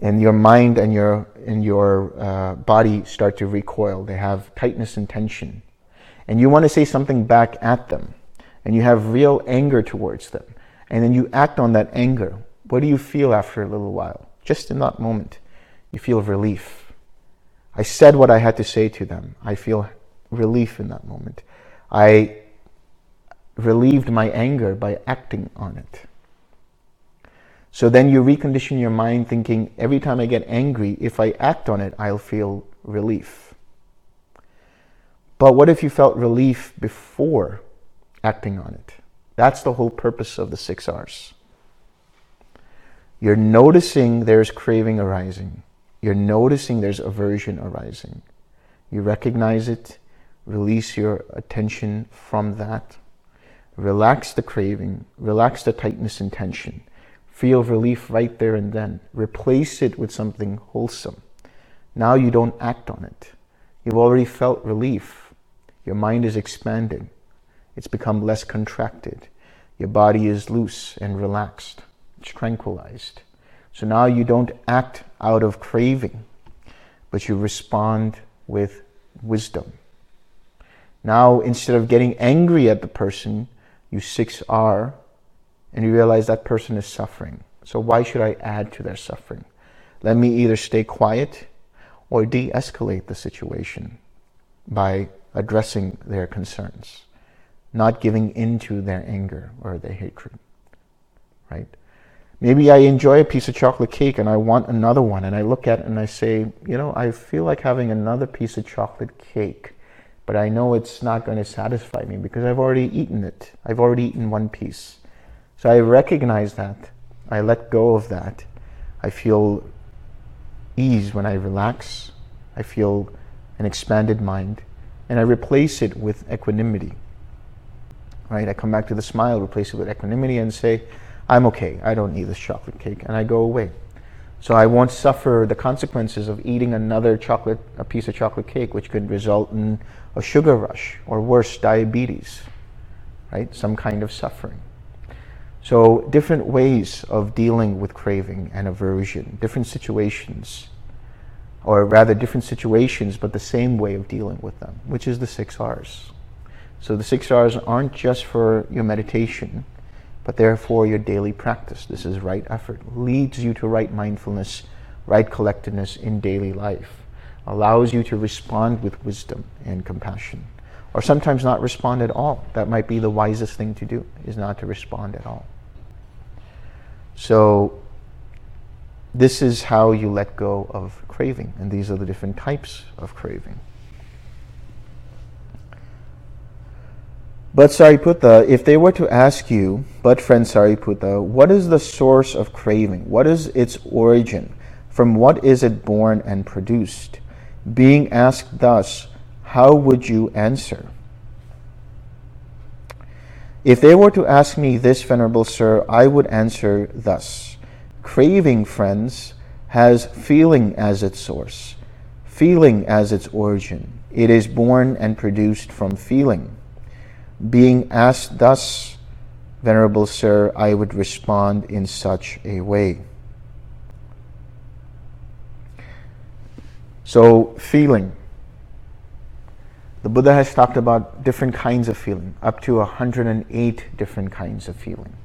and your mind and your, and your uh, body start to recoil. They have tightness and tension and you want to say something back at them, and you have real anger towards them, and then you act on that anger, what do you feel after a little while? Just in that moment, you feel relief. I said what I had to say to them. I feel relief in that moment. I relieved my anger by acting on it. So then you recondition your mind thinking every time I get angry, if I act on it, I'll feel relief. But what if you felt relief before acting on it? That's the whole purpose of the six R's. You're noticing there's craving arising. You're noticing there's aversion arising. You recognize it, release your attention from that, relax the craving, relax the tightness and tension. Feel relief right there and then. Replace it with something wholesome. Now you don't act on it. You've already felt relief your mind is expanded. It's become less contracted. Your body is loose and relaxed. It's tranquilized. So now you don't act out of craving, but you respond with wisdom. Now, instead of getting angry at the person, you 6R and you realize that person is suffering. So why should I add to their suffering? Let me either stay quiet or de escalate the situation by addressing their concerns, not giving into their anger or their hatred. Right? Maybe I enjoy a piece of chocolate cake and I want another one, and I look at it and I say, you know, I feel like having another piece of chocolate cake, but I know it's not going to satisfy me because I've already eaten it. I've already eaten one piece. So I recognize that. I let go of that. I feel ease when I relax. I feel an expanded mind. And I replace it with equanimity. Right? I come back to the smile, replace it with equanimity, and say, I'm okay. I don't need this chocolate cake. And I go away. So I won't suffer the consequences of eating another chocolate, a piece of chocolate cake, which could result in a sugar rush or worse, diabetes, right? Some kind of suffering. So different ways of dealing with craving and aversion, different situations, or rather different situations, but the same way of dealing with them, which is the six R's. So the six R's aren't just for your meditation, but therefore your daily practice. This is right effort, leads you to right mindfulness, right collectedness in daily life, allows you to respond with wisdom and compassion, or sometimes not respond at all. That might be the wisest thing to do, is not to respond at all. So this is how you let go of craving, and these are the different types of craving. But Sariputta, if they were to ask you, but friend Sariputta, what is the source of craving? What is its origin? From what is it born and produced? Being asked thus, how would you answer? If they were to ask me this, Venerable Sir, I would answer thus Craving, friends, has feeling as its source, feeling as its origin. It is born and produced from feeling. Being asked thus, Venerable Sir, I would respond in such a way. So, feeling. The Buddha has talked about different kinds of feeling, up to 108 different kinds of feeling.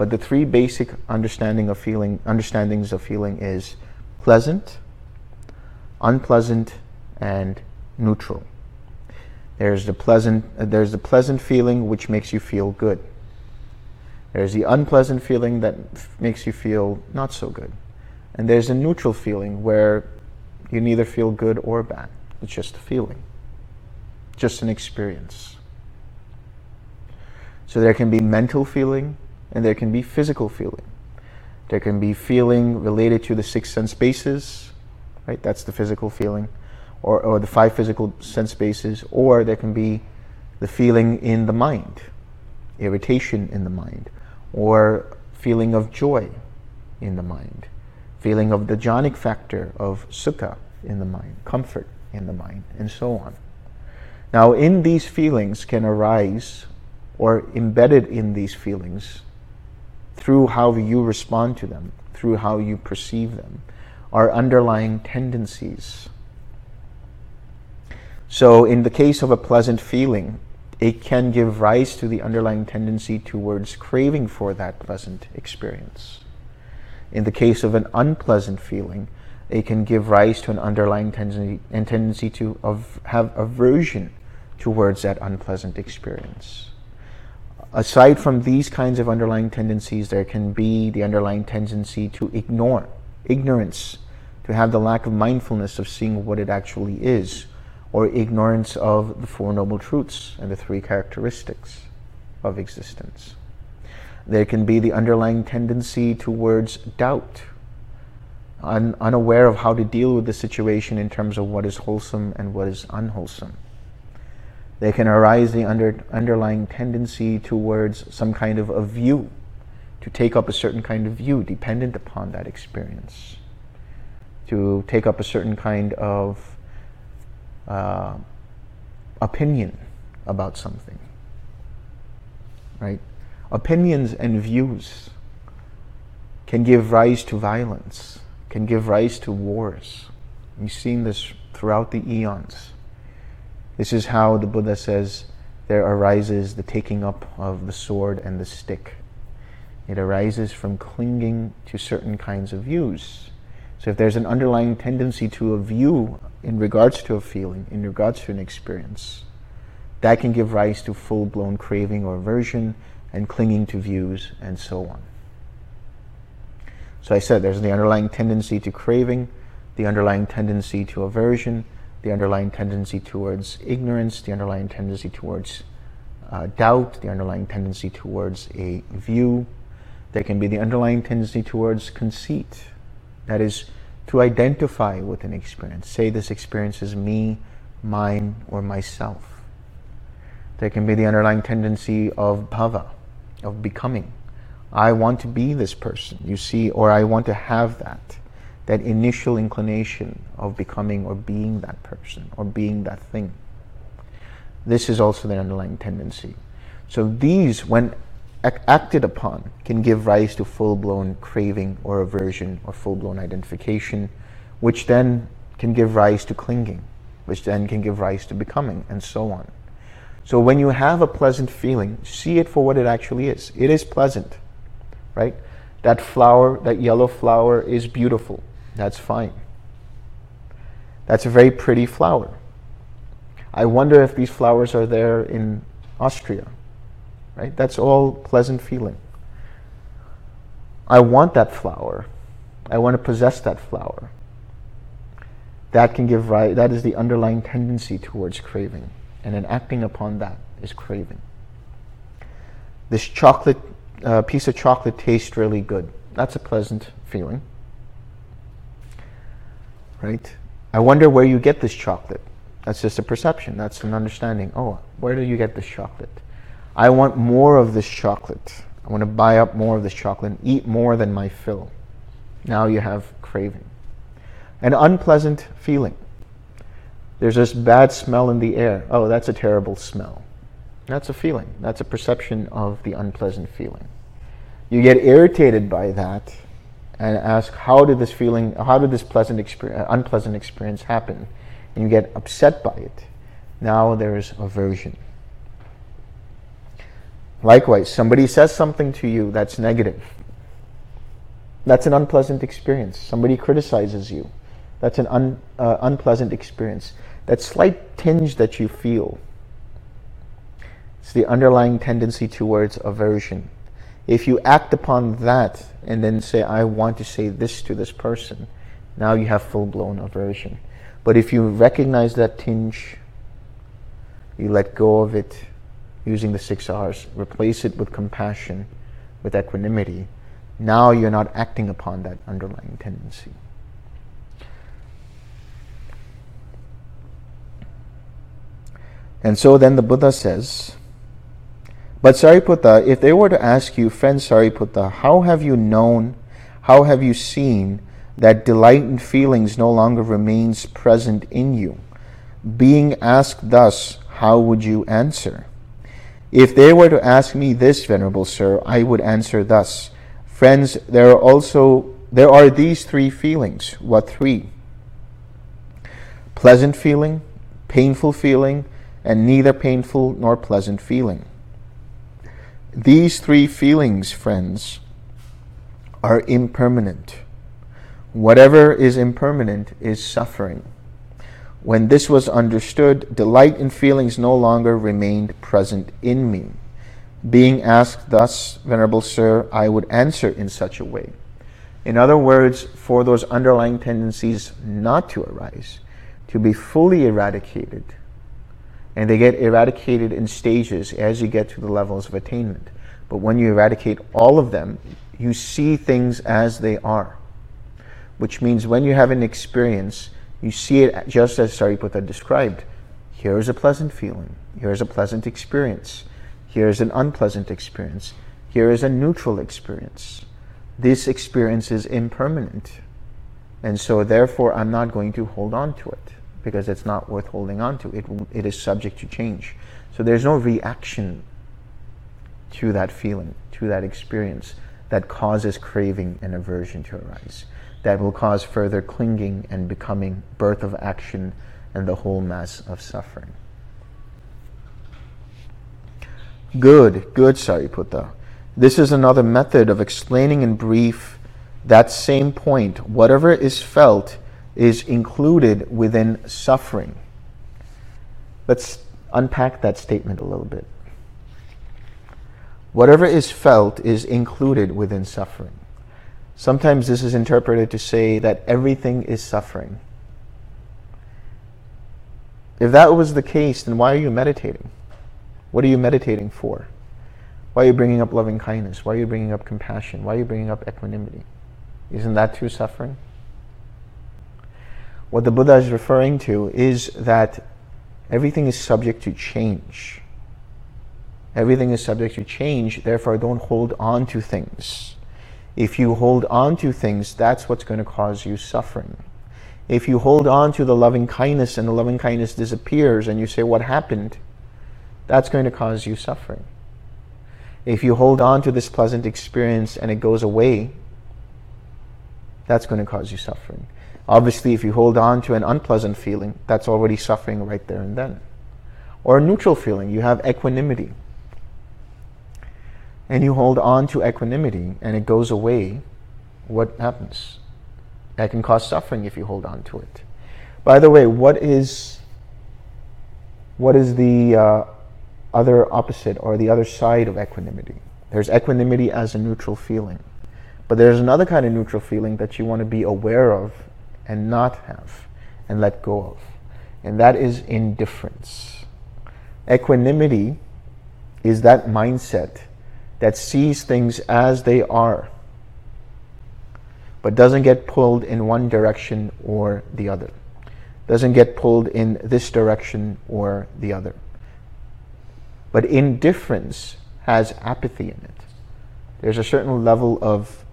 But the three basic understanding of feeling, understandings of feeling is pleasant, unpleasant, and neutral. There's the pleasant, uh, there's the pleasant feeling which makes you feel good. There's the unpleasant feeling that f- makes you feel not so good. And there's a neutral feeling where you neither feel good or bad. It's just a feeling, just an experience. So there can be mental feeling and there can be physical feeling. There can be feeling related to the six sense bases, right? That's the physical feeling or, or the five physical sense bases, or there can be the feeling in the mind, irritation in the mind, or feeling of joy in the mind, feeling of the jhanic factor of sukha in the mind, comfort in the mind, and so on. Now, in these feelings can arise, or embedded in these feelings, through how you respond to them, through how you perceive them, are underlying tendencies so, in the case of a pleasant feeling, it can give rise to the underlying tendency towards craving for that pleasant experience. In the case of an unpleasant feeling, it can give rise to an underlying tendency, and tendency to of, have aversion towards that unpleasant experience. Aside from these kinds of underlying tendencies, there can be the underlying tendency to ignore, ignorance, to have the lack of mindfulness of seeing what it actually is or ignorance of the Four Noble Truths and the three characteristics of existence. There can be the underlying tendency towards doubt, un- unaware of how to deal with the situation in terms of what is wholesome and what is unwholesome. There can arise the under- underlying tendency towards some kind of a view, to take up a certain kind of view dependent upon that experience, to take up a certain kind of uh, opinion about something. Right? Opinions and views can give rise to violence, can give rise to wars. We've seen this throughout the eons. This is how the Buddha says there arises the taking up of the sword and the stick. It arises from clinging to certain kinds of views. So if there's an underlying tendency to a view in regards to a feeling, in regards to an experience, that can give rise to full blown craving or aversion and clinging to views and so on. So I said there's the underlying tendency to craving, the underlying tendency to aversion, the underlying tendency towards ignorance, the underlying tendency towards uh, doubt, the underlying tendency towards a view. There can be the underlying tendency towards conceit, That is to identify with an experience. Say this experience is me, mine, or myself. There can be the underlying tendency of bhava, of becoming. I want to be this person, you see, or I want to have that. That initial inclination of becoming or being that person or being that thing. This is also the underlying tendency. So these, when acted upon, can give rise to full-blown craving or aversion or full-blown identification, which then can give rise to clinging, which then can give rise to becoming, and so on. So when you have a pleasant feeling, see it for what it actually is. It is pleasant, right? That flower, that yellow flower is beautiful. That's fine. That's a very pretty flower. I wonder if these flowers are there in Austria. Right? That's all pleasant feeling. I want that flower. I want to possess that flower. That can give rise, that is the underlying tendency towards craving. And then acting upon that is craving. This chocolate, uh, piece of chocolate tastes really good. That's a pleasant feeling. Right? I wonder where you get this chocolate. That's just a perception. That's an understanding. Oh, where do you get this chocolate? I want more of this chocolate. I want to buy up more of this chocolate and eat more than my fill. Now you have craving. An unpleasant feeling. There's this bad smell in the air. Oh, that's a terrible smell. That's a feeling. That's a perception of the unpleasant feeling. You get irritated by that and ask, how did this feeling, how did this pleasant experience, unpleasant experience happen? and you get upset by it, now there's aversion. Likewise, somebody says something to you that's negative. That's an unpleasant experience. Somebody criticizes you. That's an un, uh, unpleasant experience. That slight tinge that you feel, it's the underlying tendency towards aversion. If you act upon that and then say, I want to say this to this person, now you have full blown aversion. But if you recognize that tinge, you let go of it using the six R's, replace it with compassion, with equanimity, now you're not acting upon that underlying tendency. And so then the Buddha says, But Sariputta, if they were to ask you, friend Sariputta, how have you known, how have you seen that delight in feelings no longer remains present in you. Being asked thus, how would you answer? If they were to ask me this, Venerable Sir, I would answer thus. Friends, there are also there are these three feelings. What three? Pleasant feeling, painful feeling, and neither painful nor pleasant feeling. These three feelings, friends, are impermanent. Whatever is impermanent is suffering. When this was understood, delight in feelings no longer remained present in me. Being asked thus, Venerable Sir, I would answer in such a way. In other words, for those underlying tendencies not to arise, to be fully eradicated, and they get eradicated in stages as you get to the levels of attainment. But when you eradicate all of them, you see things as they are which means when you have an experience, you see it just as Sariputta described. Here is a pleasant feeling. Here is a pleasant experience. Here is an unpleasant experience. Here is a neutral experience. This experience is impermanent. And so, therefore, I'm not going to hold on to it because it's not worth holding on to. It, it is subject to change. So, there's no reaction to that feeling, to that experience that causes craving and aversion to arise that will cause further clinging and becoming, birth of action, and the whole mass of suffering. Good, good, Sariputta. This is another method of explaining in brief that same point. Whatever is felt is included within suffering. Let's unpack that statement a little bit. Whatever is felt is included within suffering. Sometimes this is interpreted to say that everything is suffering. If that was the case, then why are you meditating? What are you meditating for? Why are you bringing up loving kindness? Why are you bringing up compassion? Why are you bringing up equanimity? Isn't that too suffering? What the Buddha is referring to is that everything is subject to change. Everything is subject to change, therefore, don't hold on to things. If you hold on to things, that's what's going to cause you suffering. If you hold on to the loving kindness and the loving kindness disappears and you say, What happened? that's going to cause you suffering. If you hold on to this pleasant experience and it goes away, that's going to cause you suffering. Obviously, if you hold on to an unpleasant feeling, that's already suffering right there and then. Or a neutral feeling, you have equanimity. And you hold on to equanimity and it goes away, what happens? That can cause suffering if you hold on to it. By the way, what is what is the uh, other opposite or the other side of equanimity? There's equanimity as a neutral feeling. But there's another kind of neutral feeling that you want to be aware of and not have and let go of. And that is indifference. Equanimity is that mindset that sees things as they are, but doesn't get pulled in one direction or the other, doesn't get pulled in this direction or the other. But indifference has apathy in it. There's a certain level of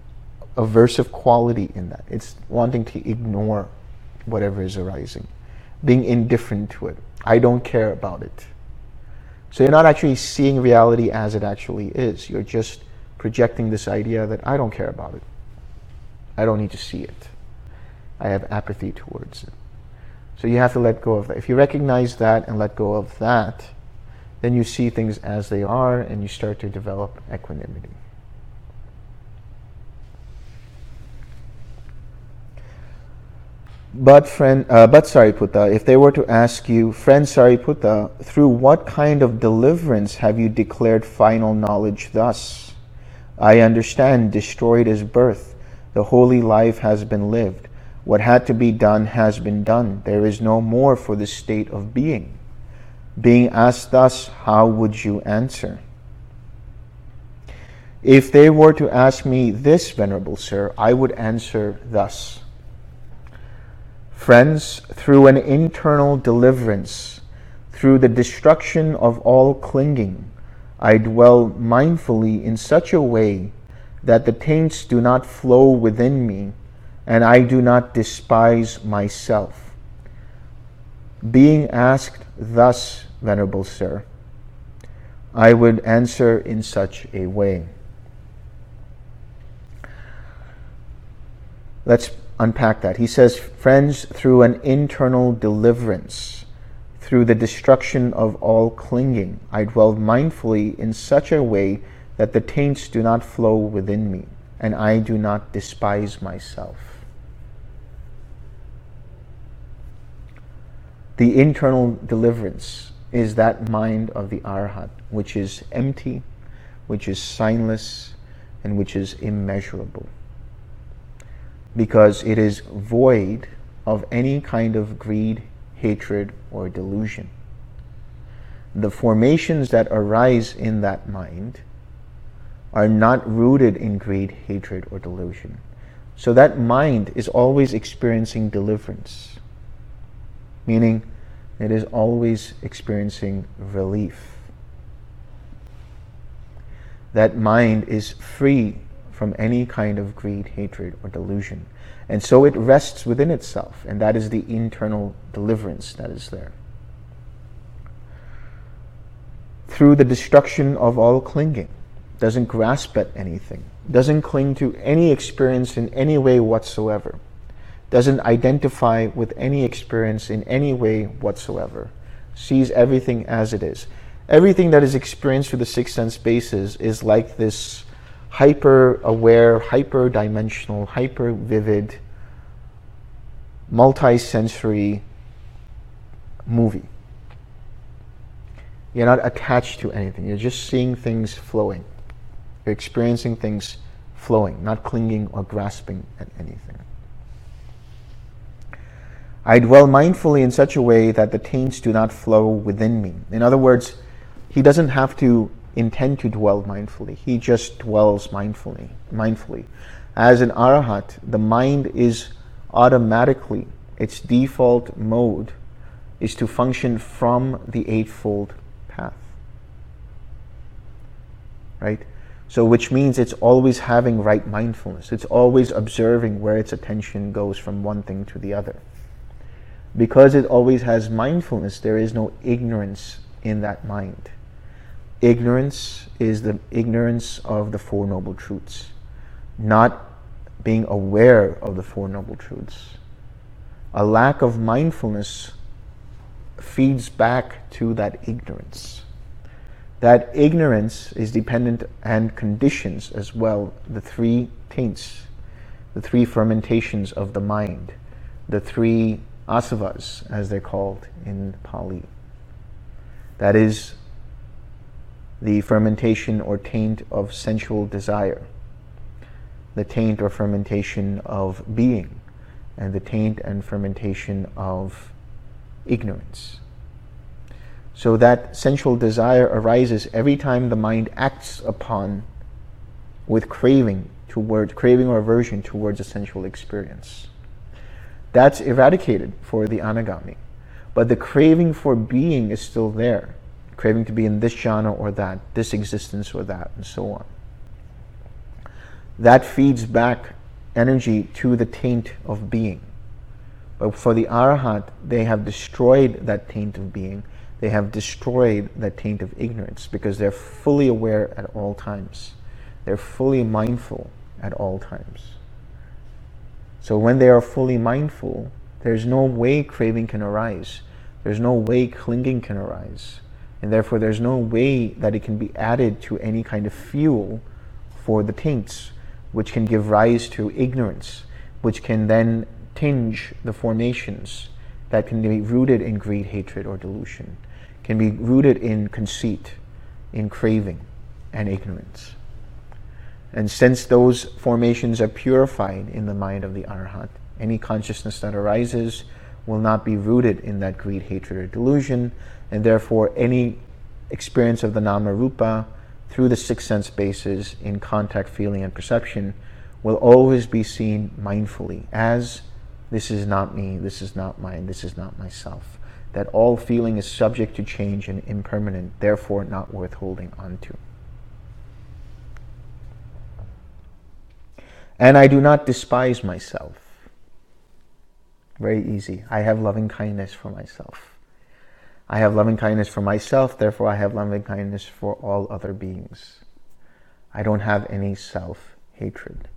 aversive quality in that. It's wanting to ignore whatever is arising, being indifferent to it. I don't care about it. So you're not actually seeing reality as it actually is. You're just projecting this idea that I don't care about it. I don't need to see it. I have apathy towards it. So you have to let go of that. If you recognize that and let go of that, then you see things as they are and you start to develop equanimity. But friend, uh, but Sariputta, if they were to ask you, friend Sariputta, through what kind of deliverance have you declared final knowledge thus? I understand, destroyed is birth. The holy life has been lived. What had to be done has been done. There is no more for the state of being. Being asked thus, how would you answer? If they were to ask me this, Venerable Sir, I would answer thus. Friends, through an internal deliverance, through the destruction of all clinging, I dwell mindfully in such a way that the taints do not flow within me, and I do not despise myself. Being asked thus, Venerable Sir, I would answer in such a way. Let's unpack that. He says, Friends, through an internal deliverance, through the destruction of all clinging, I dwell mindfully in such a way that the taints do not flow within me, and I do not despise myself. The internal deliverance is that mind of the Arhat, which is empty, which is signless, and which is immeasurable. Because it is void of any kind of greed, hatred, or delusion. The formations that arise in that mind are not rooted in greed, hatred, or delusion. So that mind is always experiencing deliverance, meaning it is always experiencing relief. That mind is free from any kind of greed, hatred, or delusion. And so it rests within itself, and that is the internal deliverance that is there. Through the destruction of all clinging, doesn't grasp at anything, doesn't cling to any experience in any way whatsoever doesn't identify with any experience in any way whatsoever, sees everything as it is. Everything that is experienced through the six sense bases is like this hyper aware, hyper dimensional, hyper vivid, multi sensory movie. You're not attached to anything, you're just seeing things flowing. You're experiencing things flowing, not clinging or grasping at anything. I dwell mindfully in such a way that the taints do not flow within me. In other words, he doesn't have to intend to dwell mindfully. He just dwells mindfully. Mindfully, as an arahat, the mind is automatically its default mode is to function from the Eightfold Path. Right? So, which means it's always having right mindfulness. It's always observing where its attention goes from one thing to the other. Because it always has mindfulness, there is no ignorance in that mind. Ignorance is the ignorance of the Four Noble Truths, not being aware of the Four Noble Truths. A lack of mindfulness feeds back to that ignorance. That ignorance is dependent and conditions as well the three taints, the three fermentations of the mind, the three asavas, as they're called in Pali. That is the fermentation or taint of sensual desire, the taint or fermentation of being, and the taint and fermentation of ignorance. So that sensual desire arises every time the mind acts upon with craving towards craving or aversion towards a sensual experience. That's eradicated for the anagami. But the craving for being is still there. Craving to be in this jhana or that, this existence or that, and so on. That feeds back energy to the taint of being. But for the Arahant, they have destroyed that taint of being. They have destroyed that taint of ignorance because they're fully aware at all times. They're fully mindful at all times. So when they are fully mindful, there's no way craving can arise. There's no way clinging can arise. And therefore, there's no way that it can be added to any kind of fuel for the taints, which can give rise to ignorance, which can then tinge the formations that can be rooted in greed, hatred, or delusion, can be rooted in conceit, in craving, and ignorance. And since those formations are purified in the mind of the Arhat, any consciousness that arises will not be rooted in that greed, hatred, or delusion, and therefore any experience of the nama rupa through the six sense bases in contact, feeling, and perception will always be seen mindfully as this is not me, this is not mine, this is not myself. That all feeling is subject to change and impermanent, therefore not worth holding on to. And I do not despise myself. Very easy. I have loving kindness for myself. I have loving kindness for myself, therefore I have loving kindness for all other beings. I don't have any self hatred.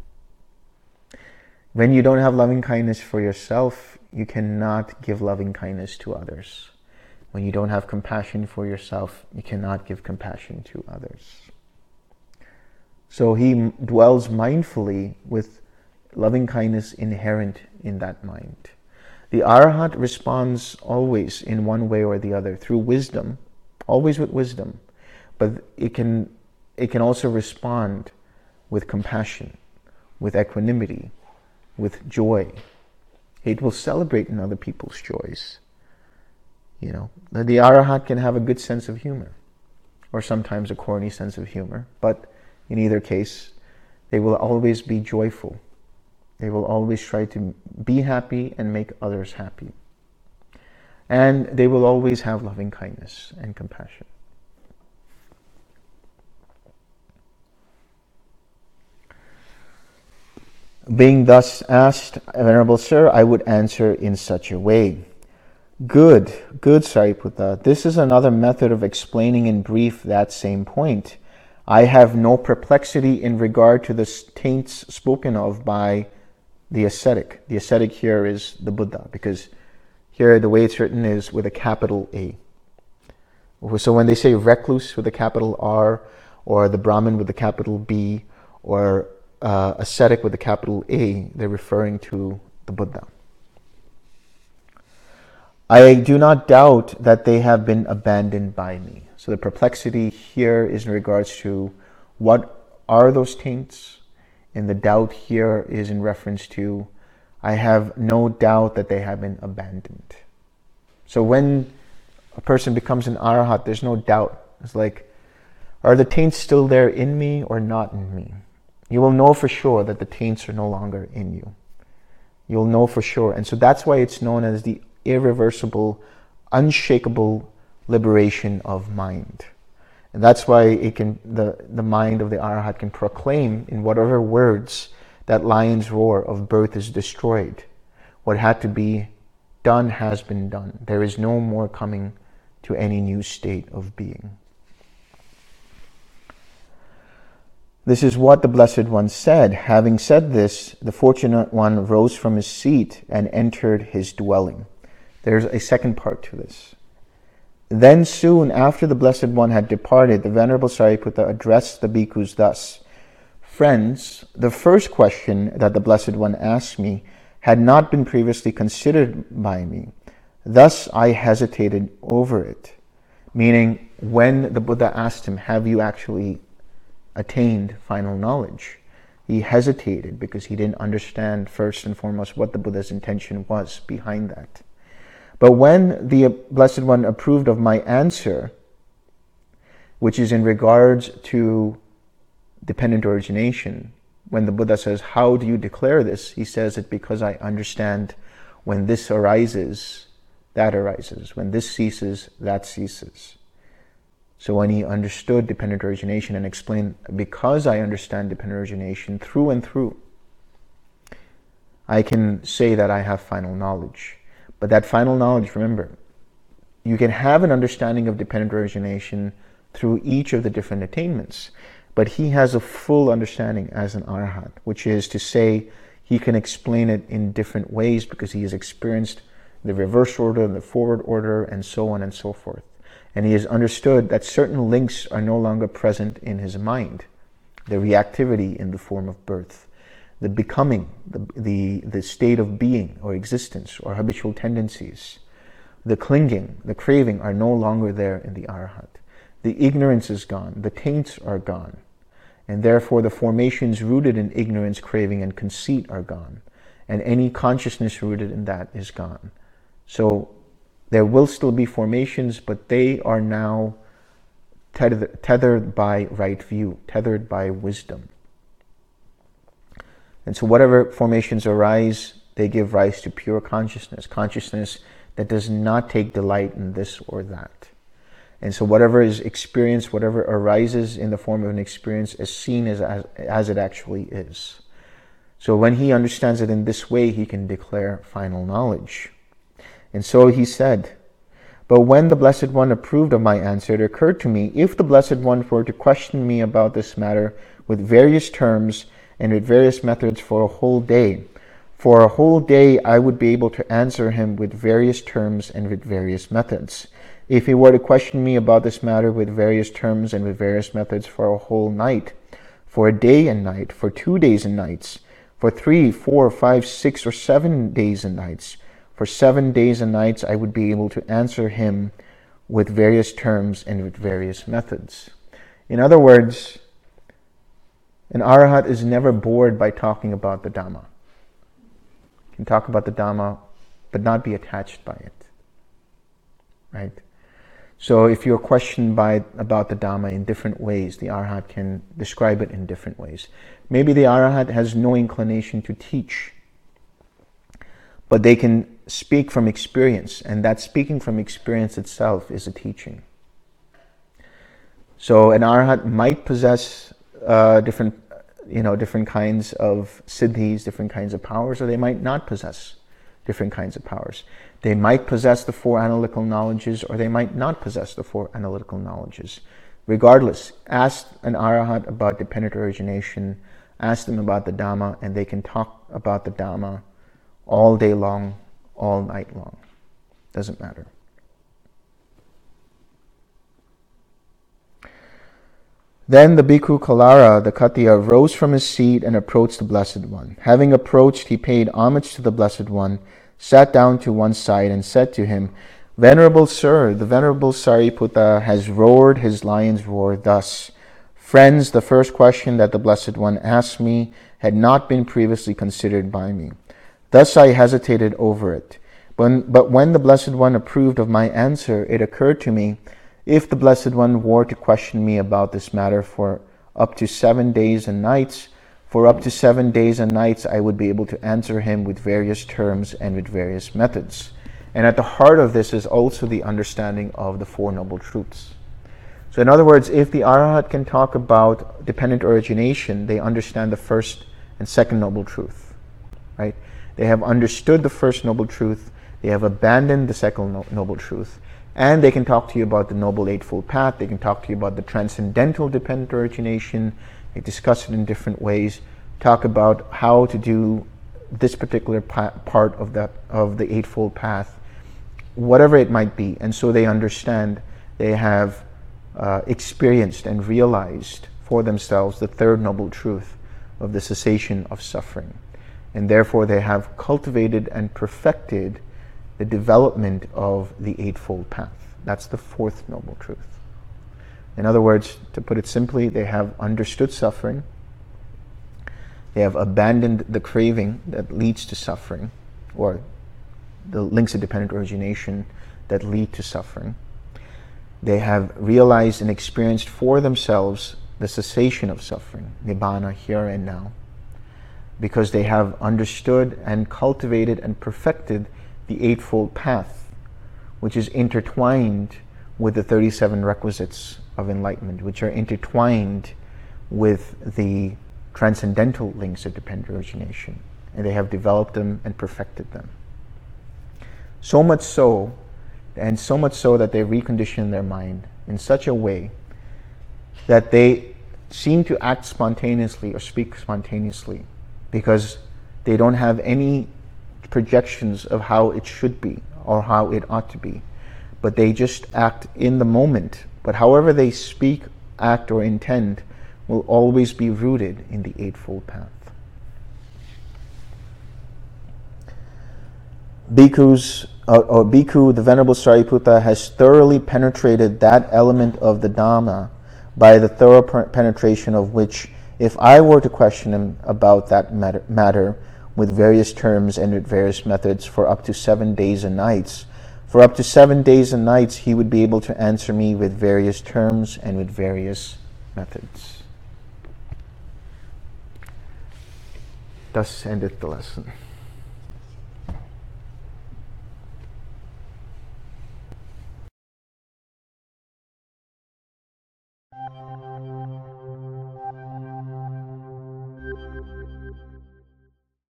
When you don't have loving kindness for yourself, you cannot give loving kindness to others. When you don't have compassion for yourself, you cannot give compassion to others. So he dwells mindfully with loving kindness inherent in that mind. The Arhat responds always in one way or the other through wisdom, always with wisdom, but it can, it can also respond with compassion, with equanimity, with joy. It will celebrate in other people's joys. You know, the, Arahat can have a good sense of humor, or sometimes a corny sense of humor, but in either case, they will always be joyful. They will always try to be happy and make others happy. And they will always have loving kindness and compassion. Being thus asked, Venerable Sir, I would answer in such a way. Good, good Sariputta. This is another method of explaining in brief that same point. I have no perplexity in regard to the taints spoken of by the ascetic. The ascetic here is the Buddha, because here the way it's written is with a capital A. So when they say recluse with a capital R, or the Brahmin with a capital B, or uh, ascetic with a capital A, they're referring to the Buddha. I do not doubt that they have been abandoned by me. So the perplexity here is in regards to what are those taints, and the doubt here is in reference to I have no doubt that they have been abandoned. So when a person becomes an arahat, there's no doubt. It's like, are the taints still there in me or not in me? You will know for sure that the taints are no longer in you. You'll know for sure. And so that's why it's known as the irreversible, unshakable liberation of mind. And that's why it can the, the mind of the Arahat can proclaim in whatever words that lion's roar of birth is destroyed. What had to be done has been done. There is no more coming to any new state of being. This is what the Blessed One said. Having said this, the Fortunate One rose from his seat and entered his dwelling. There's a second part to this. Then soon after the Blessed One had departed, the Venerable Sariputta addressed the bhikkhus thus Friends, the first question that the Blessed One asked me had not been previously considered by me. Thus I hesitated over it. Meaning, when the Buddha asked him, Have you actually attained final knowledge. He hesitated because he didn't understand, first and foremost, what the Buddha's intention was behind that. But when the Blessed One approved of my answer, which is in regards to dependent origination, when the Buddha says, How do you declare this? He says it because I understand when this arises, that arises. When this ceases, that ceases. So when he understood dependent origination and explained, because I understand dependent origination through and through, I can say that I have final knowledge. But that final knowledge, remember, you can have an understanding of dependent origination through each of the different attainments. But he has a full understanding as an arhat, which is to say, he can explain it in different ways because he has experienced the reverse order, and the forward order, and so on and so forth and he has understood that certain links are no longer present in his mind. The reactivity in the form of birth, the becoming, the, the, the state of being or existence or habitual tendencies, the clinging, the craving are no longer there in the arhat. The ignorance is gone, the taints are gone, and therefore the formations rooted in ignorance, craving, and conceit are gone, and any consciousness rooted in that is gone. So there will still be formations, but they are now tethered by right view, tethered by wisdom. And so, whatever formations arise, they give rise to pure consciousness, consciousness that does not take delight in this or that. And so, whatever is experienced, whatever arises in the form of an experience, is seen as, as, as it actually is. So, when he understands it in this way, he can declare final knowledge. And so he said, But when the Blessed One approved of my answer, it occurred to me if the Blessed One were to question me about this matter with various terms and with various methods for a whole day, for a whole day I would be able to answer him with various terms and with various methods. If he were to question me about this matter with various terms and with various methods for a whole night, for a day and night, for two days and nights, for three, four, five, six, or seven days and nights, for seven days and nights, I would be able to answer him with various terms and with various methods. In other words, an arahat is never bored by talking about the Dhamma. Can talk about the Dhamma, but not be attached by it. Right? So if you're questioned by about the Dhamma in different ways, the Arahat can describe it in different ways. Maybe the Arahat has no inclination to teach, but they can speak from experience, and that speaking from experience itself is a teaching. So an arhat might possess uh, different, you know, different kinds of siddhis, different kinds of powers, or they might not possess different kinds of powers. They might possess the four analytical knowledges, or they might not possess the four analytical knowledges. Regardless, ask an arahat about dependent origination, ask them about the Dhamma, and they can talk about the Dhamma all day long all night long. Doesn't matter. Then the bhikkhu Kalara, the Khattiya, rose from his seat and approached the Blessed One. Having approached, he paid homage to the Blessed One, sat down to one side, and said to him, Venerable Sir, the Venerable Sariputta has roared his lion's roar thus. Friends, the first question that the Blessed One asked me had not been previously considered by me. Thus I hesitated over it. But when the Blessed One approved of my answer, it occurred to me if the Blessed One were to question me about this matter for up to seven days and nights, For up to seven days and nights, I would be able to answer him with various terms and with various methods. And at the heart of this is also the understanding of the Four Noble Truths. So, in other words, if the Arahat can talk about dependent origination, they understand the first and second Noble Truth, right? They have understood the first Noble Truth, they have abandoned the second no- Noble Truth, and they can talk to you about the Noble Eightfold Path, they can talk to you about the transcendental dependent origination, they discuss it in different ways, talk about how to do this particular pa- part of, that, of the Eightfold Path, whatever it might be. And so they understand, they have uh, experienced and realized for themselves the third noble truth of the cessation of suffering. And therefore, they have cultivated and perfected the development of the Eightfold Path. That's the fourth noble truth. In other words, to put it simply, they have understood suffering, they have abandoned the craving that leads to suffering, or the links of dependent origination that lead to suffering. They have realized and experienced for themselves the cessation of suffering, nibbana, here and now, because they have understood and cultivated and perfected the Eightfold Path, which is intertwined with the 37 requisites of enlightenment, which are intertwined with the transcendental links of dependent origination. And they have developed them and perfected them. So much so, and so much so that they recondition their mind in such a way that they seem to act spontaneously or speak spontaneously because they don't have any projections of how it should be or how it ought to be. But they just act in the moment but however they speak, act, or intend will always be rooted in the Eightfold Path. Bhikkhus, uh, or Bhikkhu, the Venerable Sariputta, has thoroughly penetrated that element of the Dhamma by the thorough penetration of which, if I were to question him about that matter, matter with various terms and with various methods for up to seven days and nights, for up to seven days and nights, he would be able to answer me with various terms and with various methods. Thus endeth the lesson.